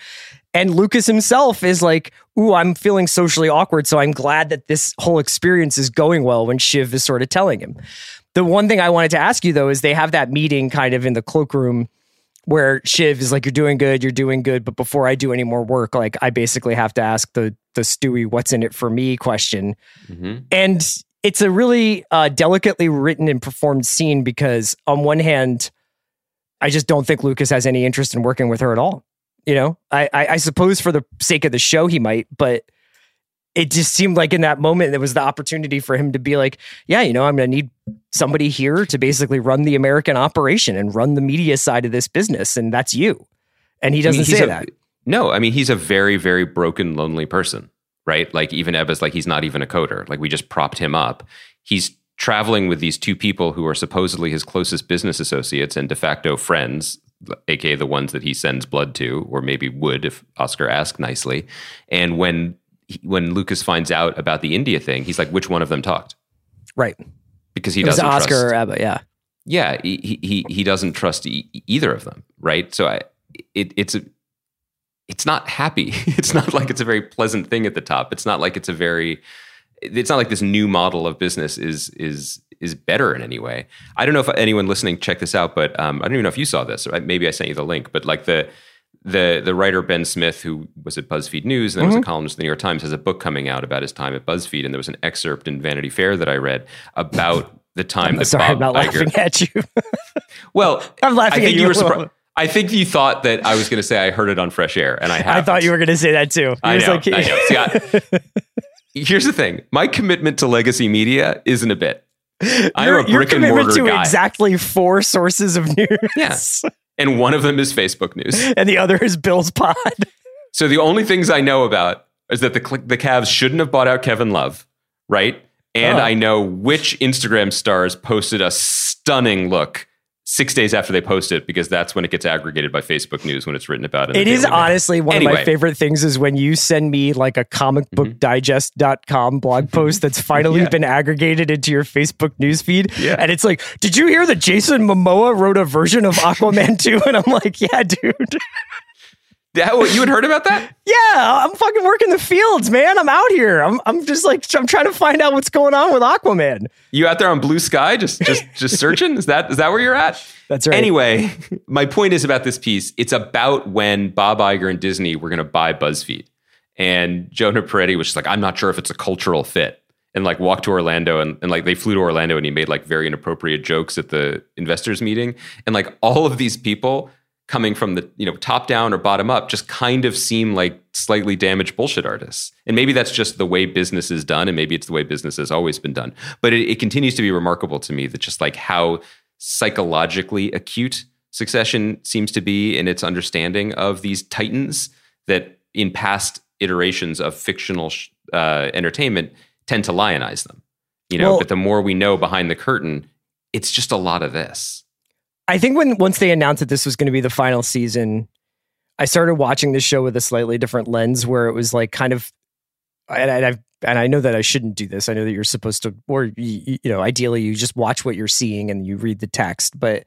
[SPEAKER 2] And Lukas himself is like, Ooh, I'm feeling socially awkward. So I'm glad that this whole experience is going well when Shiv is sort of telling him. The one thing I wanted to ask you though is they have that meeting kind of in the cloakroom where Shiv is like, You're doing good, you're doing good. But before I do any more work, like I basically have to ask the the Stewy, what's in it for me question.
[SPEAKER 5] Mhm.
[SPEAKER 2] And it's a really uh, delicately written and performed scene because on one hand, I just don't think Lukas has any interest in working with her at all. You know, I, I, I suppose for the sake of the show, he might, but it just seemed like in that moment there was the opportunity for him to be like, yeah, you know, I'm to need somebody here to basically run the American operation and run the media side of this business, and that's you. And he doesn't
[SPEAKER 5] mean,
[SPEAKER 2] say
[SPEAKER 5] a-
[SPEAKER 2] that.
[SPEAKER 5] No, I mean he's a very, very broken, lonely person, right? Like even Ebba's like he's not even a coder. Like we just propped him up. He's traveling with these two people who are supposedly his closest business associates and de facto friends, aka the ones that he sends blood to, or maybe would if Oscar asked nicely. And when when Lukas finds out about the India thing, he's like, which one of them talked?
[SPEAKER 2] Right.
[SPEAKER 5] Because he
[SPEAKER 2] it was
[SPEAKER 5] doesn't
[SPEAKER 2] Oscar
[SPEAKER 5] trust
[SPEAKER 2] or Ebba, yeah.
[SPEAKER 5] yeah he he he doesn't trust e- either of them right? So i it, it's a it's not happy. It's not like it's a very pleasant thing at the top. It's not like it's a very it's not like this new model of business is is is better in any way. I don't know if anyone listening check this out but um, i don't even know if you saw this. Or maybe i sent you the link but like the the the writer Ben Smith, who was at BuzzFeed News and then was a mm-hmm. columnist in the New York Times, has a book coming out about his time at BuzzFeed, and there was an excerpt in Vanity Fair that I read about the time that
[SPEAKER 2] Sorry, I'm not
[SPEAKER 5] Iger,
[SPEAKER 2] laughing at you.
[SPEAKER 5] well,
[SPEAKER 2] I'm laughing
[SPEAKER 5] I think
[SPEAKER 2] at you
[SPEAKER 5] you were surprised. I think you thought that I was going to say I heard it on Fresh Air, and I have.
[SPEAKER 2] I thought you were going to say that too.
[SPEAKER 5] I
[SPEAKER 2] was
[SPEAKER 5] know.
[SPEAKER 2] like-
[SPEAKER 5] I know. See, I- here's the thing: my commitment to legacy media isn't a bit. I'm
[SPEAKER 2] your,
[SPEAKER 5] a
[SPEAKER 2] your
[SPEAKER 5] brick and
[SPEAKER 2] commitment
[SPEAKER 5] mortar
[SPEAKER 2] to
[SPEAKER 5] guy,
[SPEAKER 2] exactly four sources of news.
[SPEAKER 5] Yes. And one of them is Facebook news.
[SPEAKER 2] and the other is Bill's pod.
[SPEAKER 5] So the only things I know about is that the the Cavs shouldn't have bought out Kevin Love, right? And
[SPEAKER 2] Oh.
[SPEAKER 5] I know which Instagram stars posted a stunning look six days after they post it because that's when it gets aggregated by Facebook News when it's written about. In the
[SPEAKER 2] It is honestly one of my favorite things is when you send me like a comicbookdigest.com blog post that's finally
[SPEAKER 5] Yeah.
[SPEAKER 2] been aggregated into your Facebook newsfeed.
[SPEAKER 5] Yeah.
[SPEAKER 2] And it's like, did you hear that Jason Momoa wrote a version of Aquaman 2? And I'm like, yeah, dude.
[SPEAKER 5] Yeah, what, you had heard about that?
[SPEAKER 2] Yeah, I'm fucking working the fields, man. I'm out here. I'm I'm just like I'm trying to find out what's going on with Aquaman.
[SPEAKER 5] You out there on blue sky, just just just searching? Is that is that where you're at?
[SPEAKER 2] That's right.
[SPEAKER 5] Anyway, my point is about this piece. It's about when Bob Iger and Disney were going to buy BuzzFeed, and Jonah Peretti was just like, "I'm not sure if it's a cultural fit," and like walked to Orlando, and, and like they flew to Orlando, and he made like very inappropriate jokes at the investors meeting, and like all of these people coming from the you know top down or bottom up just kind of seem like slightly damaged bullshit artists. And maybe that's just the way business is done and maybe it's the way business has always been done. But it, it continues to be remarkable to me that just like how psychologically acute succession seems to be in its understanding of these titans that in past iterations of fictional sh- uh, entertainment tend to lionize them. You know
[SPEAKER 2] Well-
[SPEAKER 5] but the more we know behind the curtain it's just a lot of this
[SPEAKER 2] I think when once they announced that this was going to be the final season, I started watching this show with a slightly different lens where it was like kind of and I- I've and I know that I shouldn't do this. I know that you're supposed to, or you, you know, ideally you just watch what you're seeing and you read the text. But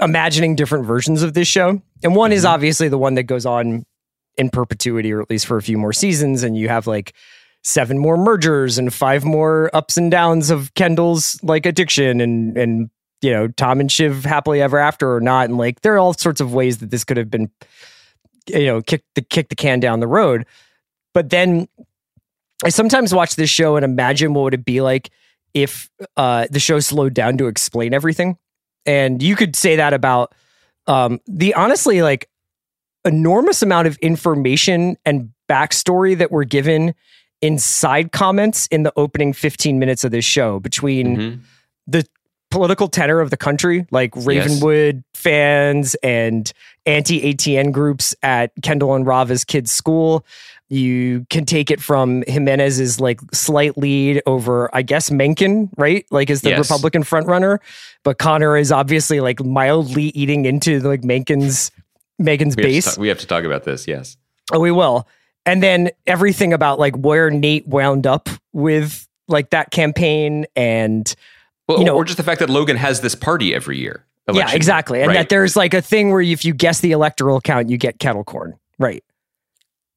[SPEAKER 2] imagining different versions of this show, and one is mm-hmm. obviously the one that goes on in perpetuity, or at least for a few more seasons, and you have like seven more mergers and five more ups and downs of Kendall's like addiction and and you know Tom and Shiv happily ever after or not, and like there are all sorts of ways that this could have been, you know, kick the kick the can down the road. But then I sometimes watch this show and imagine what would it be like if uh, the show slowed down to explain everything. And you could say that about um, the honestly like enormous amount of information and backstory that were given in side comments in the opening 15 minutes of this show between
[SPEAKER 5] Mhm.
[SPEAKER 2] the political tenor of the country, like Ravenwood fans and anti ATN groups at Kendall and Rava's kids' school. You can take it from Jimenez's like slight lead over, I guess, Mencken, right? Like is the
[SPEAKER 5] Yes.
[SPEAKER 2] Republican frontrunner, but Connor is obviously like mildly eating into like Mencken's Megan's
[SPEAKER 5] We have,
[SPEAKER 2] base.
[SPEAKER 5] talk, we have to talk about this. Yes.
[SPEAKER 2] Oh, we will. And then everything about like where Nate wound up with like that campaign and
[SPEAKER 5] Well,
[SPEAKER 2] You know-
[SPEAKER 5] or just the fact that Logan has this party every year.
[SPEAKER 2] yeah, exactly.
[SPEAKER 5] year,
[SPEAKER 2] And
[SPEAKER 5] right?
[SPEAKER 2] that there's like a thing where if you guess the electoral count, you get kettle corn. Right.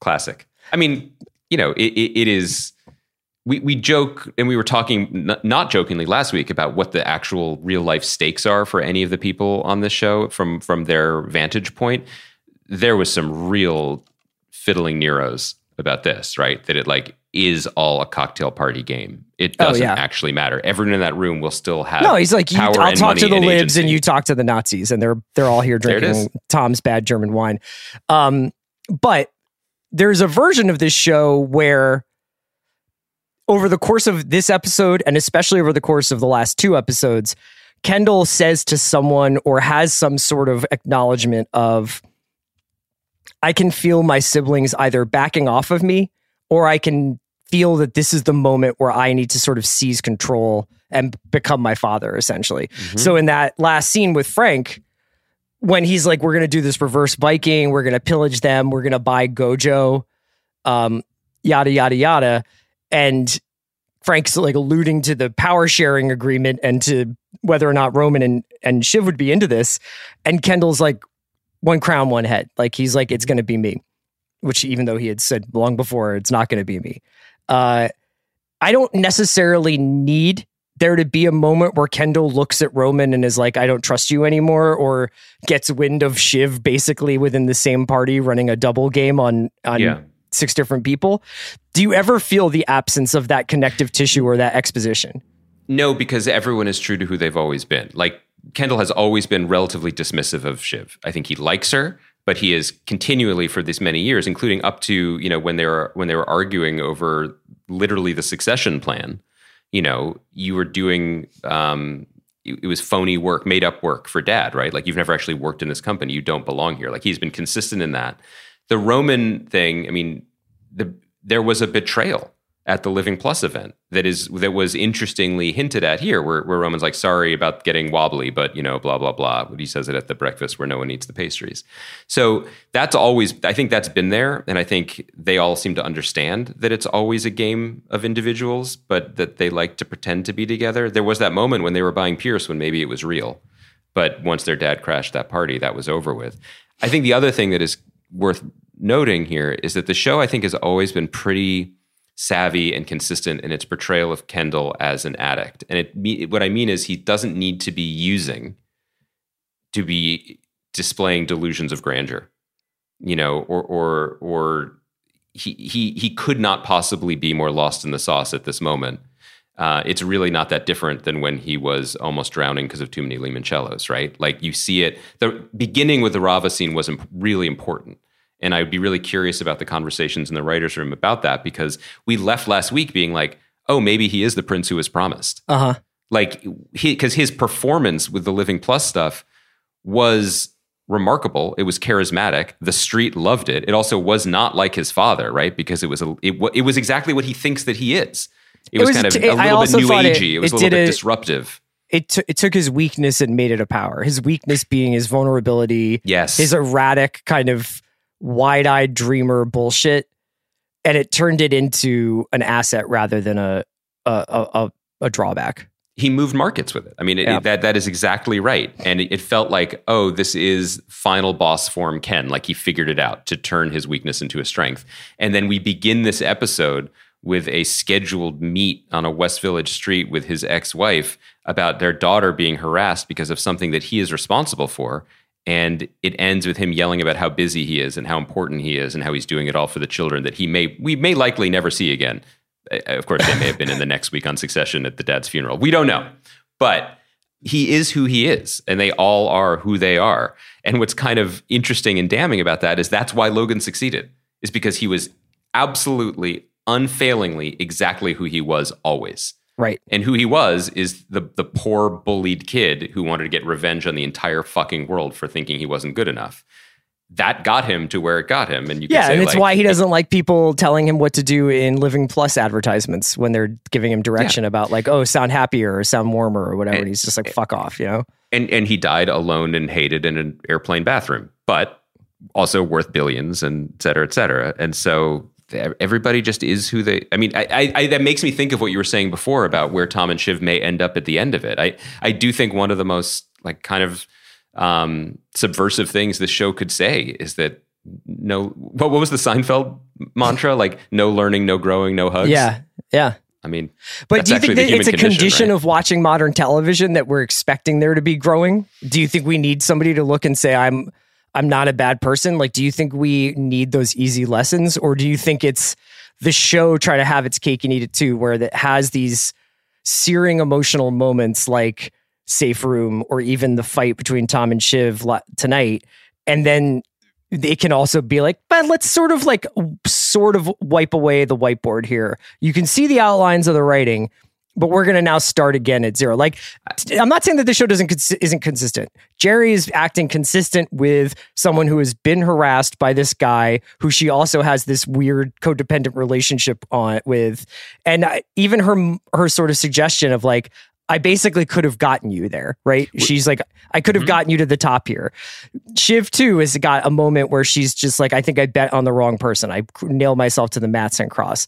[SPEAKER 5] classic. I mean, you know, it, it, it is. We we joke and we were talking n- not jokingly last week about what the actual real life stakes are for any of the people on this show from from their vantage point. There was some real fiddling Neros about this, right? That it like is all a cocktail party game. It
[SPEAKER 2] Oh,
[SPEAKER 5] doesn't
[SPEAKER 2] yeah.
[SPEAKER 5] actually matter. Everyone in that room will still have
[SPEAKER 2] No, he's like, you, I'll talk to the
[SPEAKER 5] and
[SPEAKER 2] libs and you talk to the Nazis, and they're they're all here drinking. Tom's bad German wine. Um, but there's a version of this show where over the course of this episode, and especially over the course of the last two episodes, Kendall says to someone or has some sort of acknowledgement of, I can feel my siblings either backing off of me or I can feel that this is the moment where I need to sort of seize control and become my father, essentially. So, in that last scene with Frank, when he's like, we're going to do this reverse Viking, we're going to pillage them, we're going to buy GoJo, um, yada, yada, yada. And Frank's like alluding to the power sharing agreement and to whether or not Roman and, and Shiv would be into this. And Kendall's like, one crown, one head. Like, he's like, it's going to be me, which even though he had said long before, it's not going to be me. Uh, I don't necessarily need there to be a moment where Kendall looks at Roman and is like, I don't trust you anymore, or gets wind of Shiv basically within the same party running a double game on on
[SPEAKER 5] Yeah.
[SPEAKER 2] six different people. Do you ever feel the absence of that connective tissue or that exposition?
[SPEAKER 5] No, because everyone is true to who they've always been. Like Kendall has always been relatively dismissive of Shiv. I think he likes her, but he is continually for this many years, including up to you know when they were when they were arguing over literally the succession plan. You know, you were doing um, it was phony work, made up work for dad, right? Like you've never actually worked in this company, you don't belong here. Like he's been consistent in that. The Roman thing, I mean, the there was a betrayal at the Living Plus event that is that was interestingly hinted at here, where, where Roman's like, sorry about getting wobbly, but you know, blah blah blah. But he says it at the breakfast where no one eats the pastries. So that's always, I think that's been there, and I think they all seem to understand that it's always a game of individuals, but that they like to pretend to be together. There was that moment when they were buying Pierce when maybe it was real, but once their dad crashed that party, that was over with. I think the other thing that is worth noting here is that the show I think has always been pretty savvy and consistent in its portrayal of Kendall as an addict. And it what I mean is he doesn't need to be using to be displaying delusions of grandeur. You know, or or or he he he could not possibly be more lost in the sauce at this moment. Uh, it's really not that different than when he was almost drowning because of too many limoncellos, right? Like you see it. The beginning with the Rava scene was imp- really important. And I'd be really curious about the conversations in the writer's room about that because we left last week being like, oh, maybe he is the prince who was promised.
[SPEAKER 2] Uh huh.
[SPEAKER 5] Like, because his performance with the Living Plus stuff was remarkable. It was charismatic. The street loved it. It also was not like his father, right? Because it was a, it, it was exactly what he thinks that he is. It,
[SPEAKER 2] It
[SPEAKER 5] was,
[SPEAKER 2] was
[SPEAKER 5] kind of
[SPEAKER 2] t-
[SPEAKER 5] a
[SPEAKER 2] I
[SPEAKER 5] little bit new
[SPEAKER 2] thought it-
[SPEAKER 5] agey. It, was a little bit
[SPEAKER 2] a-
[SPEAKER 5] disruptive.
[SPEAKER 2] It, t- it took his weakness and made it a power. His weakness being his vulnerability,
[SPEAKER 5] Yes.
[SPEAKER 2] his erratic kind of wide-eyed dreamer bullshit and it turned it into an asset rather than a a a, a drawback.
[SPEAKER 5] He moved markets with it. I mean, it,
[SPEAKER 2] Yeah.
[SPEAKER 5] that that is exactly right. And it, it felt like, oh, this is final boss form Ken. Like he figured it out to turn his weakness into a strength. And then we begin this episode with a scheduled meet on a West Village street with his ex-wife about their daughter being harassed because of something that he is responsible for. And it ends with him yelling about how busy he is and how important he is and how he's doing it all for the children that he may we may likely never see again. Uh, Of course, they may have been in the next week on Succession at the dad's funeral. We don't know, but he is who he is, and they all are who they are. And what's kind of interesting and damning about that is that's why Logan succeeded, is because he was absolutely, unfailingly exactly who he was always.
[SPEAKER 2] Right.
[SPEAKER 5] And who he was is the the poor bullied kid who wanted to get revenge on the entire fucking world for thinking he wasn't good enough. That got him to where it got him, and you
[SPEAKER 2] Yeah, and it's
[SPEAKER 5] like,
[SPEAKER 2] why he doesn't like people telling him what to do in Living Plus advertisements when they're giving him direction about like, oh, sound happier or sound warmer or whatever. And he's just like, fuck off, you know?
[SPEAKER 5] and and he died alone and hated in an airplane bathroom, but also worth billions and et cetera, et cetera. And so everybody just is who they. I mean, I, I, I that makes me think of what you were saying before about where Tom and Shiv may end up at the end of it. I I do think one of the most like kind of um, subversive things this show could say is that no. What what was the Seinfeld mantra? Like no learning, no growing, no hugs.
[SPEAKER 2] Yeah. Yeah.
[SPEAKER 5] I mean,
[SPEAKER 2] But do you think
[SPEAKER 5] the
[SPEAKER 2] that it's a
[SPEAKER 5] condition,
[SPEAKER 2] condition
[SPEAKER 5] right?
[SPEAKER 2] of watching modern television that we're expecting there to be growing? Do you think we need somebody to look and say, I'm I'm not a bad person? Like, do you think we need those easy lessons? Or do you think it's the show try to have its cake and eat it too, where it has these searing emotional moments like Safe Room or even the fight between Tom and Shiv tonight, and then it can also be like, but let's sort of like sort of wipe away the whiteboard here. You can see the outlines of the writing, but we're going to now start again at zero. Like, I'm not saying that the show doesn't cons- isn't consistent. Gerri is acting consistent with someone who has been harassed by this guy who she also has this weird codependent relationship on with, and I, even her her sort of suggestion of like. I basically could have gotten you there, right? She's like, I could have mm-hmm. gotten you to the top here. Shiv too has got a moment where she's just like, I think I bet on the wrong person. I nailed myself to the Mattson cross.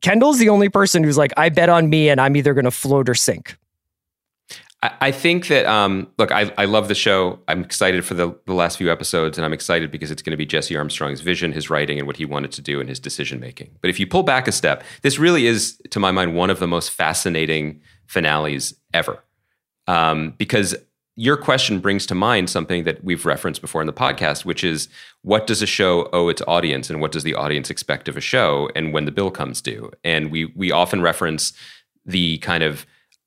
[SPEAKER 2] Kendall's the only person who's like, I bet on me and I'm either going to float or sink.
[SPEAKER 5] I, I think that um, look, I, I love the show. I'm excited for the, the last few episodes, and I'm excited because it's going to be Jesse Armstrong's vision, his writing, and what he wanted to do, and his decision making. But if you pull back a step, this really is, to my mind, one of the most fascinating finales ever, um, because your question brings to mind something that we've referenced before in the podcast, which is what does a show owe its audience, and what does the audience expect of a show, and when the bill comes due. And we we often reference the kind of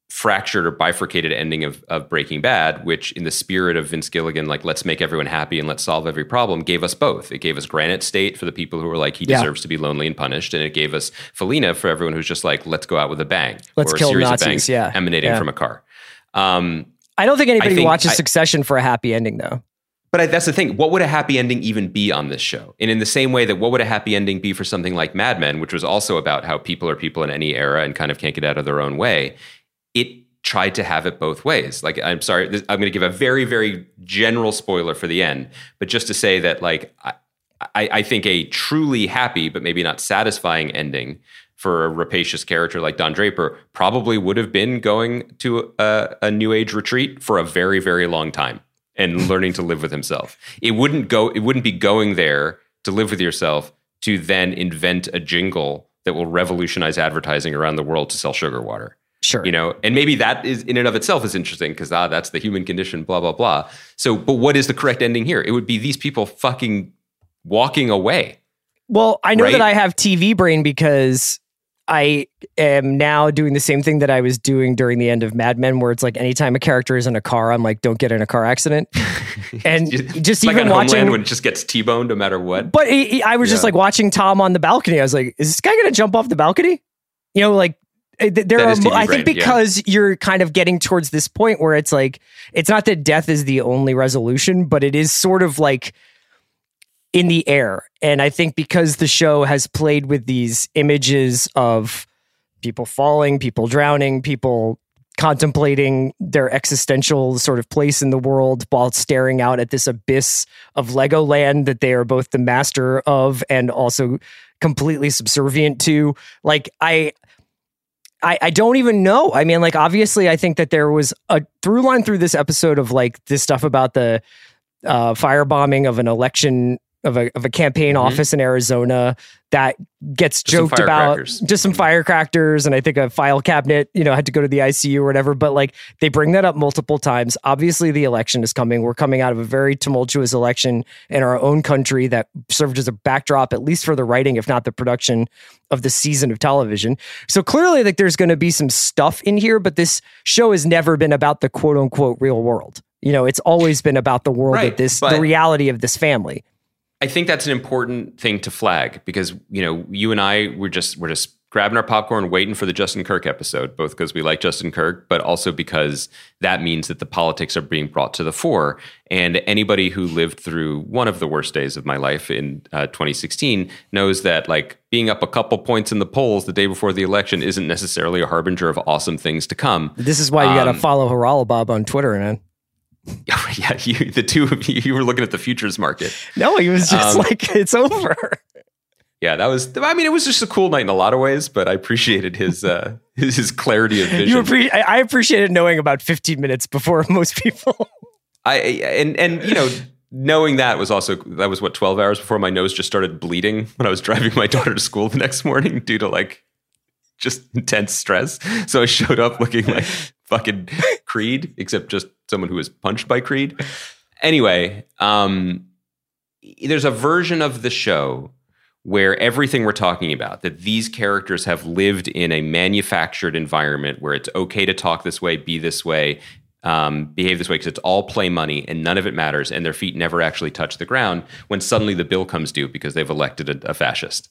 [SPEAKER 5] fractured or bifurcated ending of, of Breaking Bad, which in the spirit of Vince Gilligan, like let's make everyone happy and let's solve every problem, gave us both. It gave us Granite State for the people who were like, he
[SPEAKER 2] Yeah.
[SPEAKER 5] deserves to be lonely and punished. And it gave us Felina for everyone who's just like, let's go out with a bang.
[SPEAKER 2] Let's
[SPEAKER 5] or a series
[SPEAKER 2] Nazis,
[SPEAKER 5] of bangs
[SPEAKER 2] yeah.
[SPEAKER 5] emanating
[SPEAKER 2] Yeah.
[SPEAKER 5] from a car. Um,
[SPEAKER 2] I don't think anybody
[SPEAKER 5] think
[SPEAKER 2] watches
[SPEAKER 5] I-
[SPEAKER 2] Succession for a happy ending, though.
[SPEAKER 5] but I, that's the thing. What would a happy ending even be on this show? And in the same way that what would a happy ending be for something like Mad Men, which was also about how people are people in any era and kind of can't get out of their own way, it tried to have it both ways. Like, I'm sorry, this, I'm going to give a very, very general spoiler for the end, but just to say that, like, I, I, I think a truly happy but maybe not satisfying ending for a rapacious character like Don Draper probably would have been going to a, a new age retreat for a very, very long time and learning to live with himself. It wouldn't go. It wouldn't be going there to live with yourself to then invent a jingle that will revolutionize advertising around the world to sell sugar water.
[SPEAKER 2] Sure.
[SPEAKER 5] You know, and maybe that is in and of itself is interesting because ah, that's the human condition. Blah blah blah. So, but what is the correct ending here? It would be these people fucking walking away.
[SPEAKER 2] Well, I know
[SPEAKER 5] Right?
[SPEAKER 2] that I have TV brain because I am now doing the same thing that I was doing during the end of Mad Men, where it's like anytime a character is in a car, I'm like, don't get in a car accident. And just
[SPEAKER 5] like
[SPEAKER 2] even
[SPEAKER 5] on
[SPEAKER 2] watching,
[SPEAKER 5] Homeland when it just gets t-boned no matter what.
[SPEAKER 2] but I I was just like watching Tom on the balcony. I was like, is this guy going to jump off the balcony? You know, like eh, there are. I think
[SPEAKER 5] brain, yeah.
[SPEAKER 2] because you're kind of getting towards this point where it's like it's not that death is the only resolution, but it is sort of like in the air. And I think because the show has played with these images of people falling, people drowning, people contemplating their existential sort of place in the world while staring out at this abyss of Legoland that they are both the master of and also completely subservient to. Like I I, I don't even know. I mean, like obviously I think that there was a through line through this episode of like this stuff about the uh, firebombing of an election of a of a campaign
[SPEAKER 5] Mhm.
[SPEAKER 2] office in Arizona that gets
[SPEAKER 5] Just
[SPEAKER 2] joked about just some firecrackers and I think a file cabinet, you know, had to go to the ICU or whatever. But like they bring that up multiple times. Obviously, the election is coming. We're coming out of a very tumultuous election in our own country that served as a backdrop, at least for the writing, if not the production of the season of television. So clearly, like there's going to be some stuff in here, but this show has never been about the quote unquote real world. You know, it's always been about the world
[SPEAKER 5] Right,
[SPEAKER 2] of this, the reality of this family.
[SPEAKER 5] I think that's an important thing to flag because you know you and I were just we're just grabbing our popcorn, waiting for the Justin Kirk episode, both because we like Justin Kirk, but also because that means that the politics are being brought to the fore. And anybody who lived through one of the worst days of my life in uh, 2016 knows that like being up a couple points in the polls the day before the election isn't necessarily a harbinger of awesome things to come.
[SPEAKER 2] This is why you got to
[SPEAKER 5] Um,
[SPEAKER 2] follow Haralabob on Twitter, man.
[SPEAKER 5] yeah, you, the two of you, you were looking at the futures market.
[SPEAKER 2] No, he was just
[SPEAKER 5] Um,
[SPEAKER 2] like, it's over.
[SPEAKER 5] Yeah, that was. I mean, it was just a cool night in a lot of ways, but I appreciated his uh, his, his clarity of vision.
[SPEAKER 2] You appre- I I appreciated knowing about 15 minutes before most people.
[SPEAKER 5] I and and you know knowing that was also that was what twelve hours before my nose just started bleeding when I was driving my daughter to school the next morning due to like just intense stress. So I showed up looking like fucking Creed, except just someone who was punched by Creed. Anyway, um, there's a version of the show where everything we're talking about that these characters have lived in a manufactured environment where it's okay to talk this way be this way um, behave this way because it's all play money and none of it matters and their feet never actually touch the ground when suddenly the bill comes due because they've elected a, a fascist.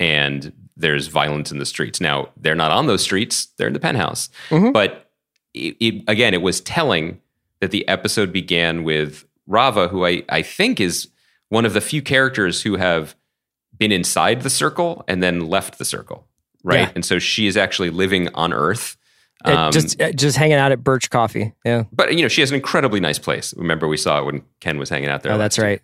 [SPEAKER 5] And there's violence in the streets. Now they're not on those streets. They're in the penthouse. But it, it, again it was telling that the episode began with rava who I, I think is one of the few characters who have been inside the circle and then left the circle right
[SPEAKER 2] Yeah.
[SPEAKER 5] and so she is actually living on earth Um,
[SPEAKER 2] just uh, just hanging out at Birch Coffee. Yeah.
[SPEAKER 5] but you know she has an incredibly nice place remember we saw it when ken was hanging out there
[SPEAKER 2] Oh, that's
[SPEAKER 5] year.
[SPEAKER 2] right.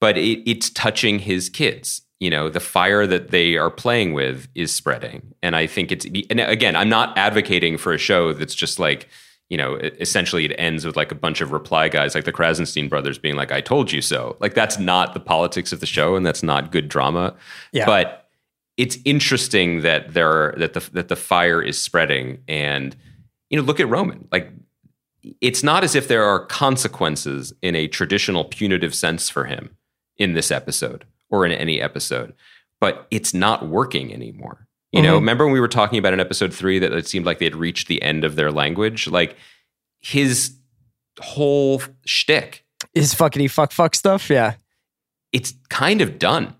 [SPEAKER 5] but it, it's touching his kids you know the fire that they are playing with is spreading. And i think it's and again i'm not advocating for a show that's just like you know essentially it ends with like a bunch of reply guys like the krassenstein brothers being like i told you so. Like that's not the politics of the show and that's not good drama.
[SPEAKER 2] Yeah.
[SPEAKER 5] but it's interesting that there are, that the that the fire is spreading and you know look at roman. Like it's not as if there are consequences in a traditional punitive sense for him in this episode or in any episode, but it's not working anymore. You know,
[SPEAKER 2] Mhm.
[SPEAKER 5] remember when we were talking about in episode three that it seemed like they had reached the end of their language? Like his whole shtick,
[SPEAKER 2] His fuckity fuck fuck stuff. Yeah.
[SPEAKER 5] it's kind of done.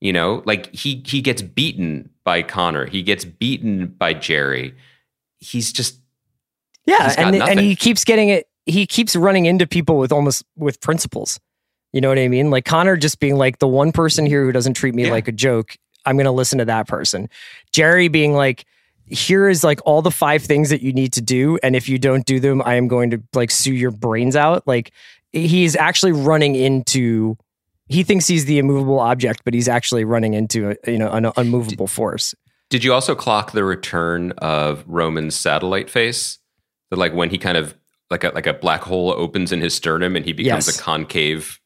[SPEAKER 5] You know, like he he gets beaten by Connor, he gets beaten by Gerri. He's just
[SPEAKER 2] Yeah.
[SPEAKER 5] He's
[SPEAKER 2] And, and he keeps getting it. He keeps running into people with almost with principles. You know what I mean? Like Connor just being like the one person here who doesn't treat me
[SPEAKER 5] Yeah.
[SPEAKER 2] like a joke. I'm going to listen to that person. Gerri being like, here is like all the five things that you need to do. And if you don't do them, I am going to like sue your brains out. Like he's actually running into, he thinks he's the immovable object, but he's actually running into, a, you know, an unmovable force.
[SPEAKER 5] Did you also clock the return of Roman's satellite face? That like when he kind of like a like a black hole opens in his sternum and he becomes
[SPEAKER 2] Yes.
[SPEAKER 5] a concave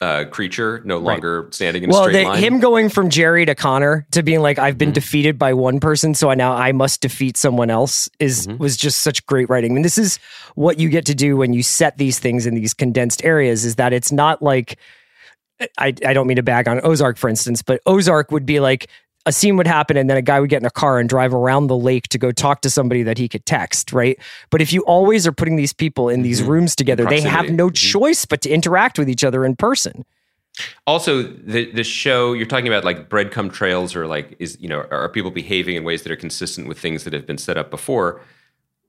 [SPEAKER 5] uh, creature, no
[SPEAKER 2] Right.
[SPEAKER 5] longer standing in a
[SPEAKER 2] well,
[SPEAKER 5] straight
[SPEAKER 2] the,
[SPEAKER 5] line.
[SPEAKER 2] him going from Gerri to Connor to being like, I've been
[SPEAKER 5] Mhm.
[SPEAKER 2] defeated by one person, so I now I must defeat someone else is
[SPEAKER 5] Mhm.
[SPEAKER 2] was just such great writing. I mean, this is what you get to do when you set these things in these condensed areas. Is that it's not like I I don't mean to bag on Ozark, for instance, but Ozark would be like a scene would happen and then a guy would get in a car and drive around the lake to go talk to somebody that he could text, right? But if you always are putting these people in these
[SPEAKER 5] Mhm.
[SPEAKER 2] rooms together, they have no
[SPEAKER 5] Mhm.
[SPEAKER 2] choice but to interact with each other in person.
[SPEAKER 5] also, the the show you're talking about like breadcrumb trails or like is you know are people behaving in ways that are consistent with things that have been set up before?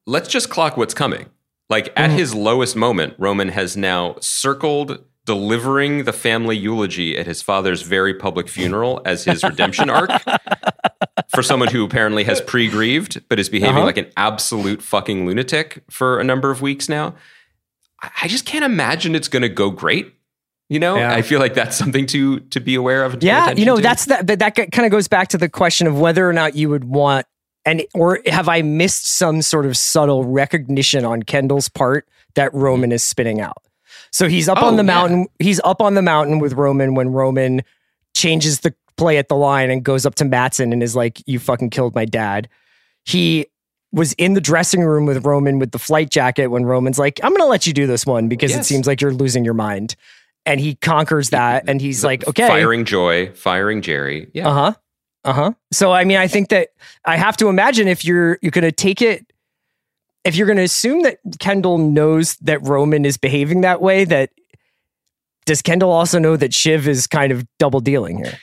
[SPEAKER 5] Let's just clock what's coming. Like at his lowest moment, Roman has now circled delivering the family eulogy at his father's very public funeral as his redemption arc. for someone who apparently has pre-grieved but is behaving
[SPEAKER 2] Uh-huh.
[SPEAKER 5] like an absolute fucking lunatic for a number of weeks now. I just can't imagine it's going to go great. You know,
[SPEAKER 2] Yeah.
[SPEAKER 5] I feel like that's something to to be aware of.
[SPEAKER 2] Yeah, you know
[SPEAKER 5] to.
[SPEAKER 2] that's that. But that kind of goes back to the question of whether or not you would want, and or have I missed some sort of subtle recognition on Kendall's part that Roman is spinning out? So he's up
[SPEAKER 5] Oh,
[SPEAKER 2] on the
[SPEAKER 5] yeah.
[SPEAKER 2] mountain. He's up on the mountain with Roman when Roman changes the play at the line and goes up to Mattson and is like, "You fucking killed my dad." He was in the dressing room with Roman with the flight jacket when Roman's like, "I'm going to let you do this one because it seems like you're losing your mind." And he conquers that, and he's like, "Okay,
[SPEAKER 5] firing Joy, firing Gerri. Yeah,
[SPEAKER 2] uh huh. Uh huh. So I mean, I think that I have to imagine if you're you're gonna take it, if you're gonna assume that Kendall knows that Roman is behaving that way, that does Kendall also know that Shiv is kind of double dealing here?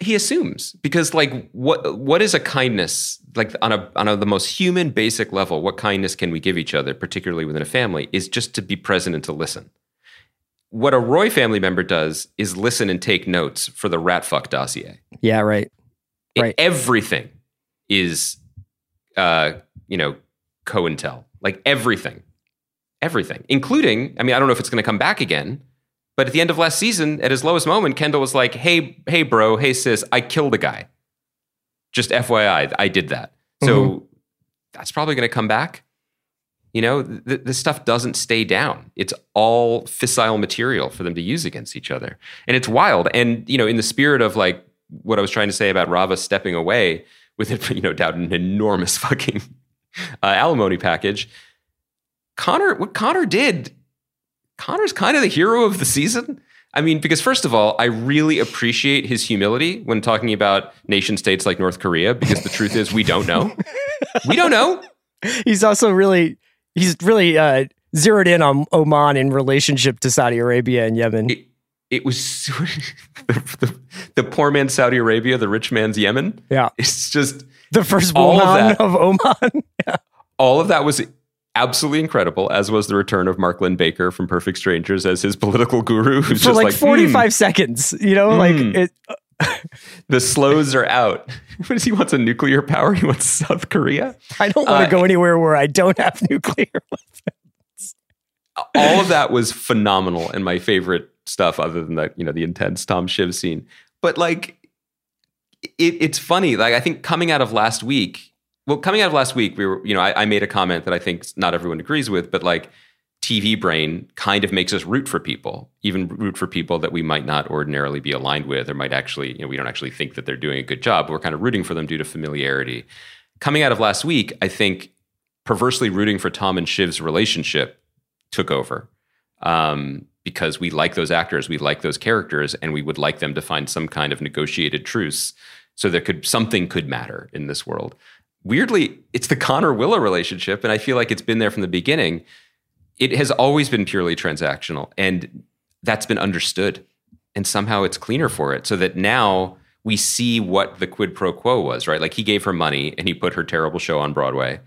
[SPEAKER 5] he assumes because like what what is a kindness like on a on a, the most human basic level what kindness can we give each other particularly within a family is just to be present and to listen what a roy family member does is listen and take notes for the rat fuck dossier
[SPEAKER 2] Yeah, right.
[SPEAKER 5] It-
[SPEAKER 2] Right.
[SPEAKER 5] everything is uh you know co-intel like everything everything including i mean i don't know if it's going to come back again but at the end of last season at his lowest moment kendall was like hey hey bro hey sis i killed a guy. Just fyi i did that. So mm-hmm. that's probably going to come back. You know th- this stuff doesn't stay down. It's all fissile material for them to use against each other. And it's wild. And you know in the spirit of like what i was trying to say about rava stepping away with it you know down an enormous fucking uh, alimony package connor what connor did connor's kind of the hero of the season I mean, because first of all, I really appreciate his humility when talking about nation states like North Korea, because the truth is we don't know. we don't know.
[SPEAKER 2] He's also really he's really uh, zeroed in on Oman in relationship to Saudi Arabia and Yemen.
[SPEAKER 5] It, it was the, the, the poor man's Saudi Arabia, the rich man's Yemen.
[SPEAKER 2] Yeah,
[SPEAKER 5] It's just
[SPEAKER 2] the first
[SPEAKER 5] all of
[SPEAKER 2] woman
[SPEAKER 5] that-
[SPEAKER 2] of Oman.
[SPEAKER 5] all of that was absolutely incredible, as was the return of Mark Linn-Baker from Perfect Strangers as his political guru, who's
[SPEAKER 2] for
[SPEAKER 5] just
[SPEAKER 2] like,
[SPEAKER 5] like,
[SPEAKER 2] 45
[SPEAKER 5] "Hmm,
[SPEAKER 2] seconds. You know, like
[SPEAKER 5] Hmm.
[SPEAKER 2] it,
[SPEAKER 5] the slows are out. What does he wants? A nuclear power? He wants South Korea.
[SPEAKER 2] I don't want to
[SPEAKER 5] Uh,
[SPEAKER 2] go anywhere where I don't have nuclear. Weapons.
[SPEAKER 5] all of that was phenomenal and my favorite stuff other than the you know the intense tom shiv scene but like it, it's funny like i think coming out of last week well coming out of last week we were you know I, I made a comment that i think not everyone agrees with but like tv brain kind of makes us root for people even root for people that we might not ordinarily be aligned with or might actually you know we don't actually think that they're doing a good job but we're kind of rooting for them due to familiarity. Coming out of last week i think perversely rooting for tom and shiv's relationship took over. Um, because we like those actors, we like those characters, and we would like them to find some kind of negotiated truce so there could something could matter in this world. Weirdly, it's the Connor Willa relationship, and I feel like it's been there from the beginning. It has always been purely transactional, and that's been understood. And somehow it's cleaner for it, so that now we see what the quid pro quo was, right? Like he gave her money and he put her terrible show on Broadway.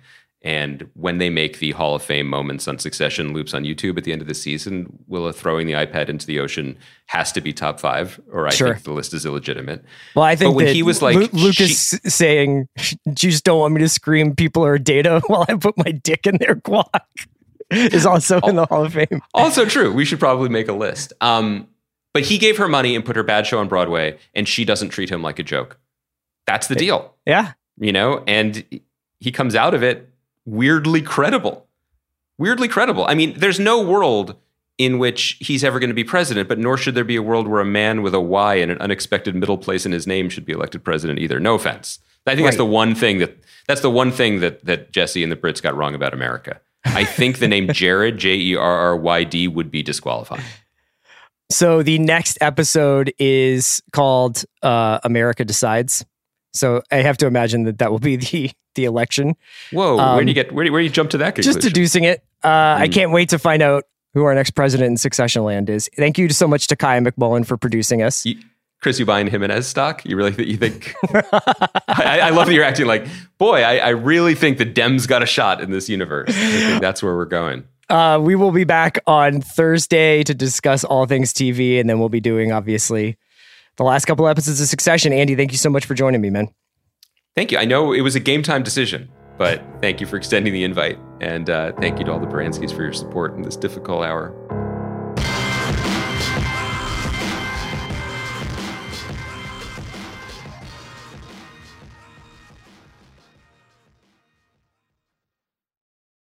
[SPEAKER 5] And when they make the Hall of Fame moments on Succession loops on YouTube at the end of the season, Willa throwing the iPad into the ocean has to be top five, or I
[SPEAKER 2] Sure.
[SPEAKER 5] think the list is illegitimate.
[SPEAKER 2] Well, I think
[SPEAKER 5] But when he was like,
[SPEAKER 2] Lu- Lukas
[SPEAKER 5] she-
[SPEAKER 2] saying, "You just don't want me to scream people are data while I put my dick in their guac," is also in the Hall of Fame.
[SPEAKER 5] Also true. We should probably make a list. Um, but he gave her money and put her bad show on Broadway, and she doesn't treat him like a joke. That's the deal,
[SPEAKER 2] Yeah,
[SPEAKER 5] you know? And he comes out of it weirdly credible. Weirdly credible. I mean, there's no world in which he's ever going to be president, but nor should there be a world where a man with a Y and an unexpected middle place in his name should be elected president either. No offense. I think that's the one thing that that's the one thing that that Jesse and the Brits got wrong about America. I think the name Jeryd J E R R Y D would be disqualifying.
[SPEAKER 2] So the next episode is called uh, "America Decides." So I have to imagine that that will be the the election.
[SPEAKER 5] Whoa, where
[SPEAKER 2] Um,
[SPEAKER 5] do you get where do, where do you jump to that conclusion?
[SPEAKER 2] Just deducing it. Uh, I
[SPEAKER 5] Mm.
[SPEAKER 2] can't wait to find out who our next president in Succession Land is. Thank you so much to Kaya McMullen for producing us.
[SPEAKER 5] You- Chris, you buying Jimenez stock? You really think you think? I, I love that you're acting like, boy, I, I really think the Dems got a shot in this universe. I think that's where we're going.
[SPEAKER 2] Uh, we will be back on Thursday to discuss all things TV, and then we'll be doing obviously the last couple episodes of Succession. Andy, thank you so much for joining me, man.
[SPEAKER 5] Thank you. I know it was a game time decision, but thank you for extending the invite. And uh, thank you to all the Baranskis for your support in this difficult hour.